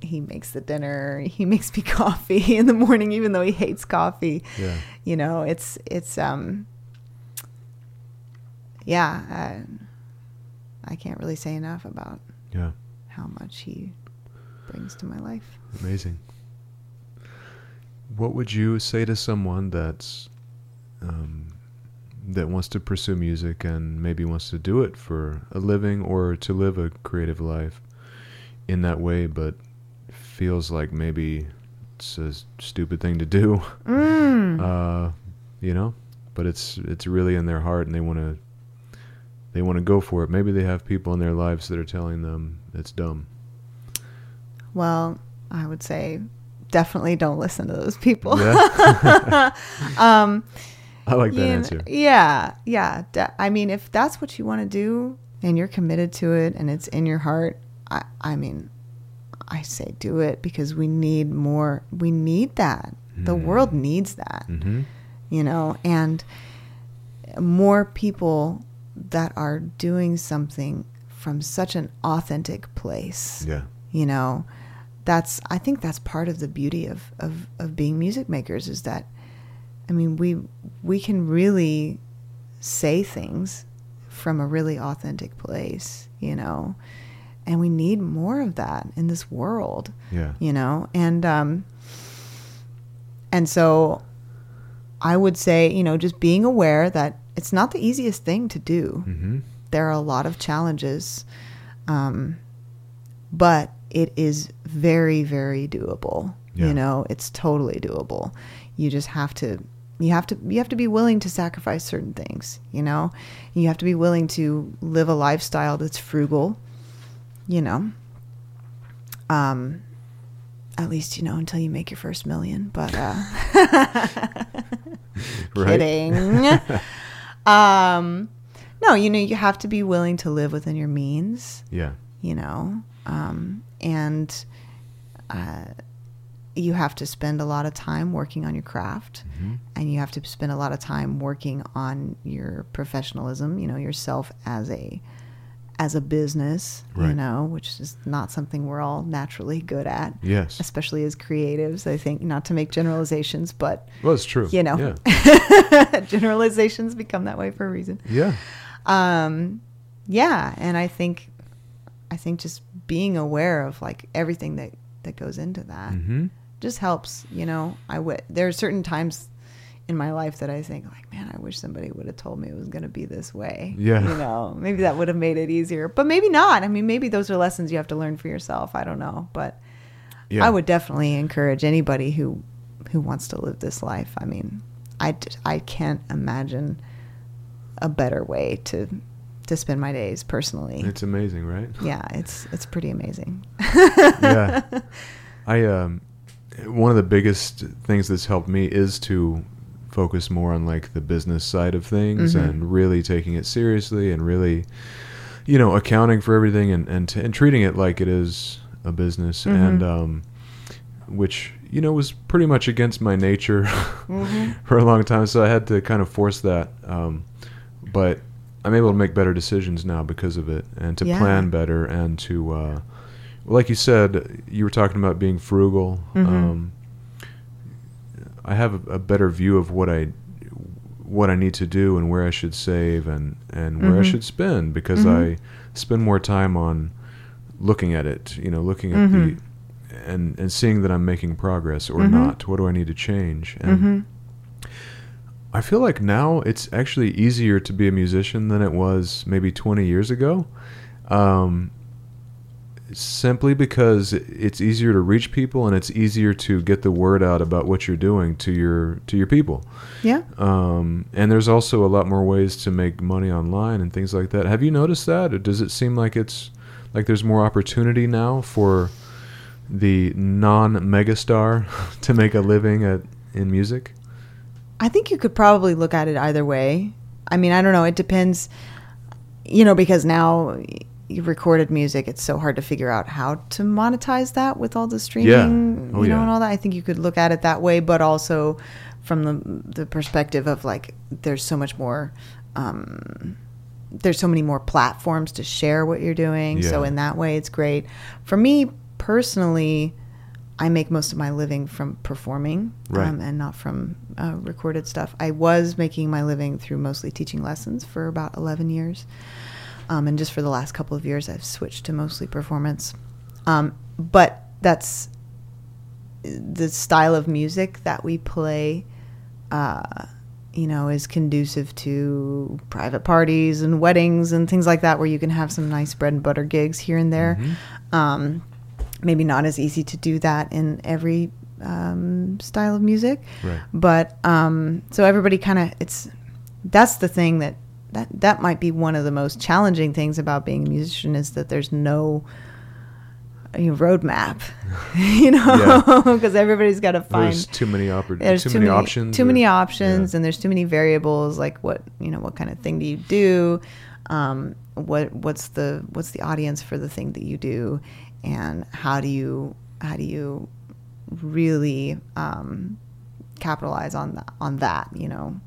he makes the dinner. He makes me coffee in the morning, even though he hates coffee. Yeah. You know, it's it's um, yeah. I, I can't really say enough about Yeah. how much he brings to my life. Amazing. What would you say to someone that's um, that wants to pursue music and maybe wants to do it for a living or to live a creative life in that way, but feels like maybe it's a stupid thing to do, Mm. uh, you know? But it's it's really in their heart, and they want to they want to go for it. Maybe they have people in their lives that are telling them it's dumb. Well, I would say definitely don't listen to those people. Yeah. um, I like that you answer. Yeah, yeah. I mean, if that's what you want to do and you're committed to it and it's in your heart, I, I mean, I say do it because we need more. We need that. The Mm. world needs that, Mm-hmm. you know, and more people that are doing something from such an authentic place Yeah. you know that's i think that's part of the beauty of, of, of being music makers is that i mean we we can really say things from a really authentic place you know and we need more of that in this world Yeah. you know and um and so i would say you know just being aware that it's not the easiest thing to do Mm-hmm. there are a lot of challenges um, but it is very very doable Yeah. you know it's totally doable you just have to you have to you have to be willing to sacrifice certain things you know you have to be willing to live a lifestyle that's frugal you know Um, at least you know until you make your first million. But uh, kidding. um, no, you know you have to be willing to live within your means. Yeah. You know, um, and uh, you have to spend a lot of time working on your craft, Mhm. and you have to spend a lot of time working on your professionalism. You know, yourself as a as a business. You know, which is not something we're all naturally good at Yes. especially as creatives. I think not to make generalizations, but Well, it's true. you know, Yeah. generalizations become that way for a reason. Yeah. Um, yeah, and I think, I think just being aware of like everything that that goes into that hmm just helps. You know, I would. There are certain times in my life that I think like, man, I wish somebody would have told me it was going to be this way. Yeah. you know, maybe that would have made it easier, but maybe not. I mean, maybe those are lessons you have to learn for yourself. I don't know, but. Yeah. I would definitely encourage anybody who who wants to live this life. I mean, I I can't imagine a better way to to spend my days personally. It's amazing, right? yeah, it's it's pretty amazing. yeah. I um one of the biggest things that's helped me is to focus more on like the business side of things Mhm. and really taking it seriously and really you know accounting for everything and and, t- and treating it like it is a business Mhm. and um which you know was pretty much against my nature Mhm. for a long time so I had to kind of force that um but I'm able to make better decisions now because of it and to Yeah. plan better and to uh like you said, you were talking about being frugal. Mhm. Um, I have a, a better view of what I what I need to do and where I should save and and where I Mhm. should spend because Mhm. I spend more time on looking at it. You know, looking at the and and seeing that I'm making progress or Mhm. not. What do I need to change? And Mhm. I feel like now it's actually easier to be a musician than it was maybe 20 years ago. Um, simply because it's easier to reach people and it's easier to get the word out about what you're doing to your to your people. Yeah. Um, and there's also a lot more ways to make money online and things like that. Have you noticed that, or does it seem like it's like there's more opportunity now for the non-megastar to make a living at in music? I think you could probably look at it either way. I mean, I don't know. It depends, you know, because now recorded music, it's so hard to figure out how to monetize that with all the streaming, Oh, you know, yeah. and all that. I think you could look at it that way, but also from the the perspective of like, there's so much more. Um, there's so many more platforms to share what you're doing. So in that way, it's great. For me personally, I make most of my living from performing Right. um, and not from uh, recorded stuff. I was making my living through mostly teaching lessons for about 11 years. Um, and just for the last couple of years, I've switched to mostly performance. Um, but that's the style of music that we play, uh, you know, is conducive to private parties and weddings and things like that, where you can have some nice bread and butter gigs here and there. Mhm. Um, maybe not as easy to do that in every um, style of music, Right. but um, so everybody kind of it's that's the thing that that that might be one of the most challenging things about being a musician is that there's no you know, roadmap, you know, because everybody's got to find There's too many oppor- there's too, many, options. too or- many options, yeah. and there's too many variables. Like what you know, what kind of thing do you do? Um, what what's the what's the audience for the thing that you do, and how do you how do you really um, capitalize on that on that? You know,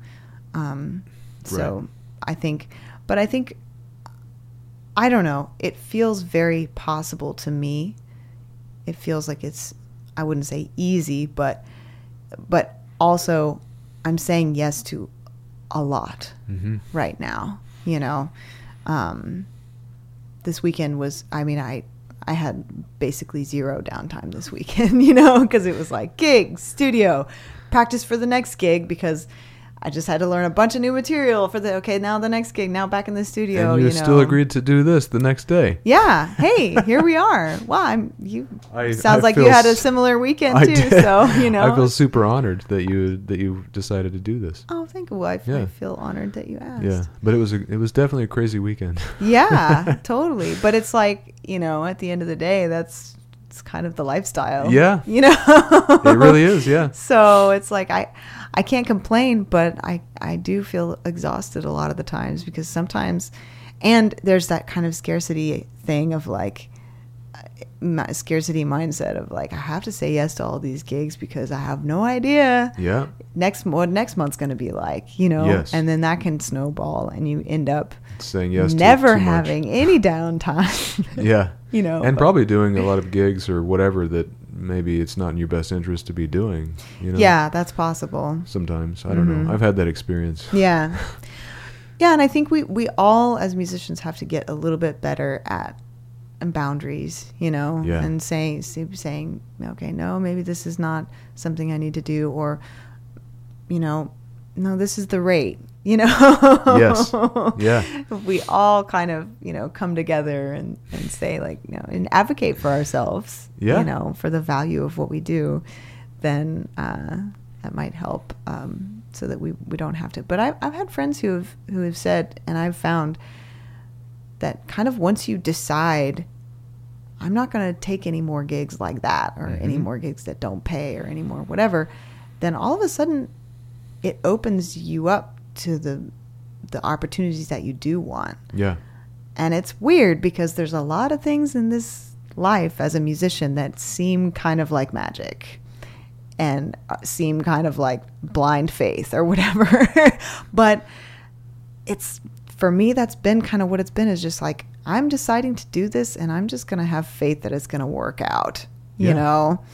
um, so Right. I think, but I think I don't know. It feels very possible to me. It feels like it's I wouldn't say easy, but but also I'm saying yes to a lot Mhm. right now, you know. Um this weekend was I mean I I had basically zero downtime this weekend, you know, because it was like gig, studio, practice for the next gig because I just had to learn a bunch of new material for the okay, now the next gig, now back in the studio, and you, you still know. agreed to do this the next day. Yeah. Hey, here we are. Wow, I'm you I- sounds I like you had a similar weekend I too, did. so you know. I feel super honored that you that you decided to do this. Oh, thank you. Well, I Yeah. feel honored that you asked. Yeah, but it was a, it was definitely a crazy weekend. Yeah, totally. But it's like, you know, at the end of the day, that's it's kind of the lifestyle. Yeah. You know? it really is. Yeah. So it's like I I can't complain, but I I do feel exhausted a lot of the times because sometimes and there's that kind of scarcity thing of like uh, my scarcity mindset of like I have to say yes to all these gigs because I have no idea Yeah. next what next month's going to be like, you know, Yes. and then that can snowball and you end up Saying yes. to never much. having any downtime. Yeah. you know, and but- probably doing a lot of gigs or whatever that maybe it's not in your best interest to be doing. You know. yeah, that's possible. Sometimes I don't know. Mm-hmm. I've had that experience. Yeah. Yeah, and I think we we all as musicians have to get a little bit better at boundaries, you know, Yeah. and saying saying okay, no, maybe this is not something I need to do or you know, no, this is the rate, you know. Yes. Yeah. We all kind of, you know, come together and and say like, you know, and advocate for ourselves, Yeah. you know, for the value of what we do, then uh, that might help um, so that we, we don't have to. But I've, I've had friends who have who have said, and I've found that kind of once you decide, I'm not going to take any more gigs like that, or any Mhm. more gigs that don't pay, or any more whatever, then all of a sudden, it opens you up to the the opportunities that you do want. Yeah. And it's weird because there's a lot of things in this life as a musician that seem kind of like magic and uh, seem kind of like blind faith or whatever. but it's for me that's been kind of what it's been is just like I'm deciding to do this and I'm just going to have faith that it's going to work out, you Yeah. know.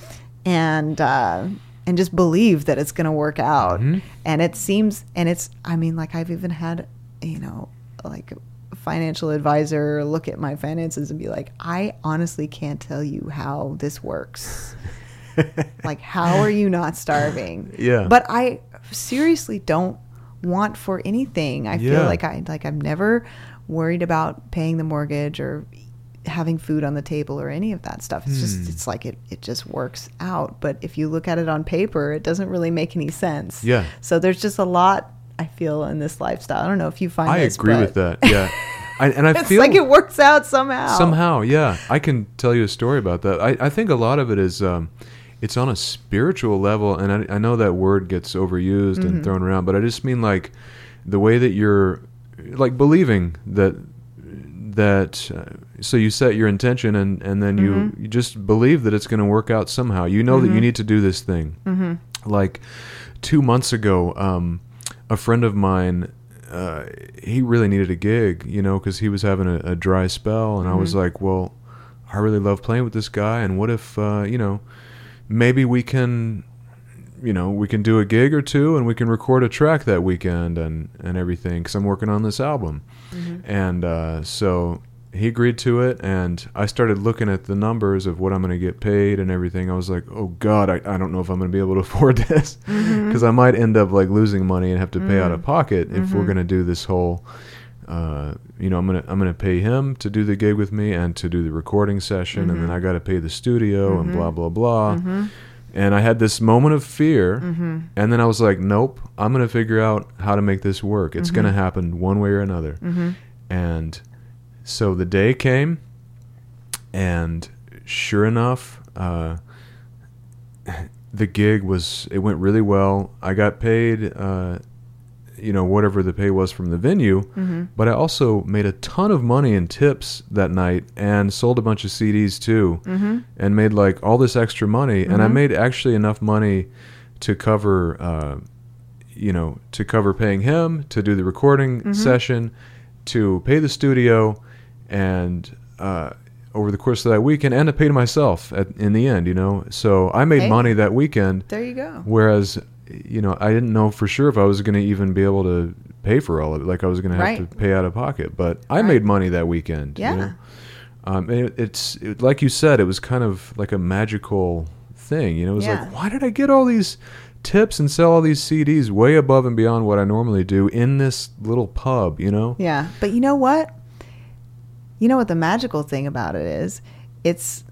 And uh and just believe that it's going to work out. Mhm. And it seems and it's I mean like I've even had, you know, like a financial advisor look at my finances and be like, "I honestly can't tell you how this works." like how are you not starving Yeah. but i seriously don't want for anything i Yeah. feel like i like i'm never worried about paying the mortgage or having food on the table or any of that stuff it's Hmm. just it's like it, it just works out but if you look at it on paper it doesn't really make any sense Yeah. so there's just a lot i feel in this lifestyle i don't know if you find it. I this, agree with that. Yeah. I, and I it's feel like it works out somehow somehow yeah i can tell you a story about that i, I think a lot of it is um, it's on a spiritual level and I, I know that word gets overused Mm-hmm. and thrown around but i just mean like the way that you're like believing that that uh, so you set your intention and and then you, Mm-hmm. you just believe that it's going to work out somehow you know that you need to do this thing Mm-hmm. like two months ago um, a friend of mine uh, he really needed a gig you know because he was having a, a dry spell and i was Mm-hmm. like well i really love playing with this guy and what if uh, you know maybe we can you know we can do a gig or two and we can record a track that weekend and and everything because i'm working on this album. Mm-hmm. And uh, so he agreed to it and i started looking at the numbers of what i'm going to get paid and everything. I was like oh god i, I don't know if i'm going to be able to afford this. Mm-hmm. Because i might end up like losing money and have to pay out of mm. pocket if we're mm-hmm. going to do this whole uh, you know, I'm gonna I'm gonna pay him to do the gig with me and to do the recording session, and then I got to pay the studio and blah blah blah. And I had this moment of fear, and then I was like, nope, I'm gonna figure out how to make this work. It's gonna happen one way or another. And so the day came, and sure enough, uh, the gig was it went really well. I got paid. Uh, you know whatever the pay was from the venue but i also made a ton of money in tips that night and sold a bunch of cds too and made like all this extra money. And i made actually enough money to cover uh, you know to cover paying him to do the recording session to pay the studio and uh, over the course of that weekend and to pay to myself at, in the end you know? So i made Hey. money that weekend. There you go. Whereas, you know, I didn't know for sure if I was going to even be able to pay for all of it. Like I was going to have to pay out of pocket. But I Right. made money that weekend. you Yeah. know? Um, it, it's it, like you said, it was kind of like a magical thing. You know, it was Yeah. like, why did I get all these tips and sell all these CDs way above and beyond what I normally do in this little pub? You know? Yeah, but you know what? You know what the magical thing about it is? It's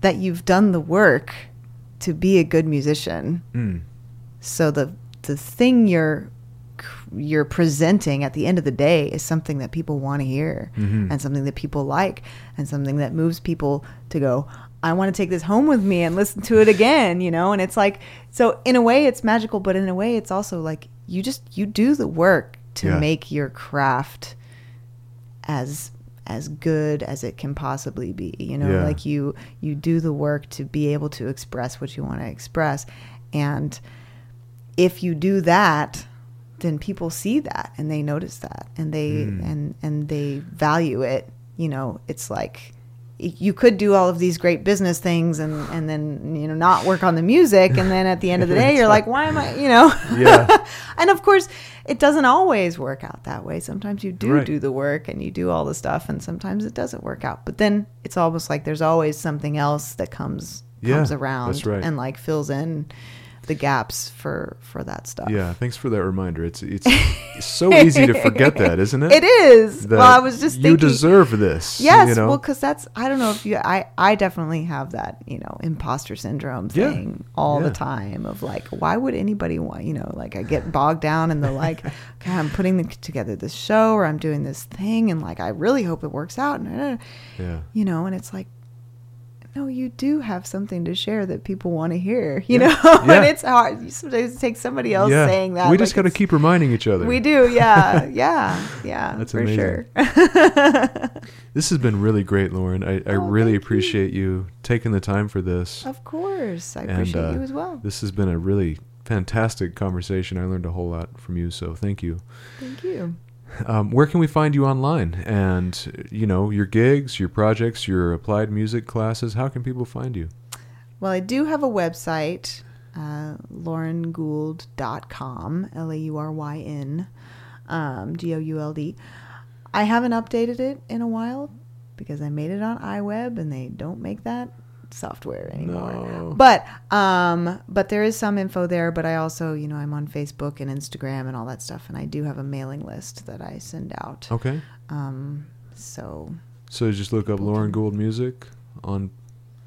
that you've done the work to be a good musician. Mm. So the the thing you're you're presenting at the end of the day is something that people want to hear Mhm. and something that people like and something that moves people to go I want to take this home with me and listen to it again, you know? And it's like so in a way it's magical, but in a way it's also like you just you do the work to Yeah. make your craft as as good as it can possibly be you know Yeah. like you you do the work to be able to express what you want to express and if you do that then people see that and they notice that and they Mm. and and they value it you know it's like you could do all of these great business things and and then you know not work on the music and then at the end of the day you're like why am i you know Yeah. and of course it doesn't always work out that way sometimes you do Right. do the work and you do all the stuff and sometimes it doesn't work out but then it's almost like there's always something else that comes Yeah, comes around right. and like fills in the gaps for for that stuff Yeah, thanks for that reminder. It's it's so easy to forget that, isn't it? it is That well i was just you deserve this. Yes, you know? well, because that's I don't know if you I I definitely have that you know imposter syndrome Yeah. thing all Yeah. the time of like why would anybody want you know like I get bogged down in the like okay I'm putting the, together this show or I'm doing this thing and like I really hope it works out and yeah. you know and it's like no you do have something to share that people want to hear you Yeah. know Yeah. and it's hard sometimes it takes somebody else yeah. saying that We like just got to keep reminding each other. we do yeah yeah yeah That's for amazing. sure This has been really great, Lauryn. I, I Oh, really thank you. appreciate you. taking the time for this. Of course. I And, appreciate uh, you as well. This has been a really fantastic conversation. I learned a whole lot from you, so thank you. Thank you. Um, where can we find you online? And, you know, your gigs, your projects, your applied music classes, how can people find you? Well, I do have a website, uh, lauryngould.com, L A U R Y N, um, G O U L D. I haven't updated it in a while because I made it on iWeb and they don't make that software anymore. No. But um, but there is some info there. But I also, you know, I'm on Facebook and Instagram and all that stuff, and I do have a mailing list that I send out. Okay. Um, so So just look up Lauryn Gould Music on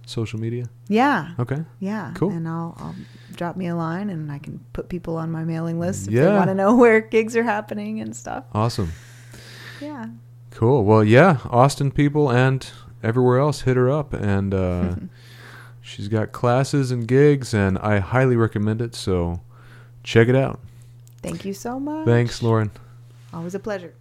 social media. yeah, Okay. Yeah. Cool. And I'll, I'll drop me a line and I can put people on my mailing list if Yeah. they want to know where gigs are happening and stuff. Awesome. Yeah. Cool. Well, yeah, Austin people and everywhere else hit her up and uh, she's got classes and gigs and I highly recommend it, so check it out. Thank you so much. Thanks, Lauryn. Always a pleasure.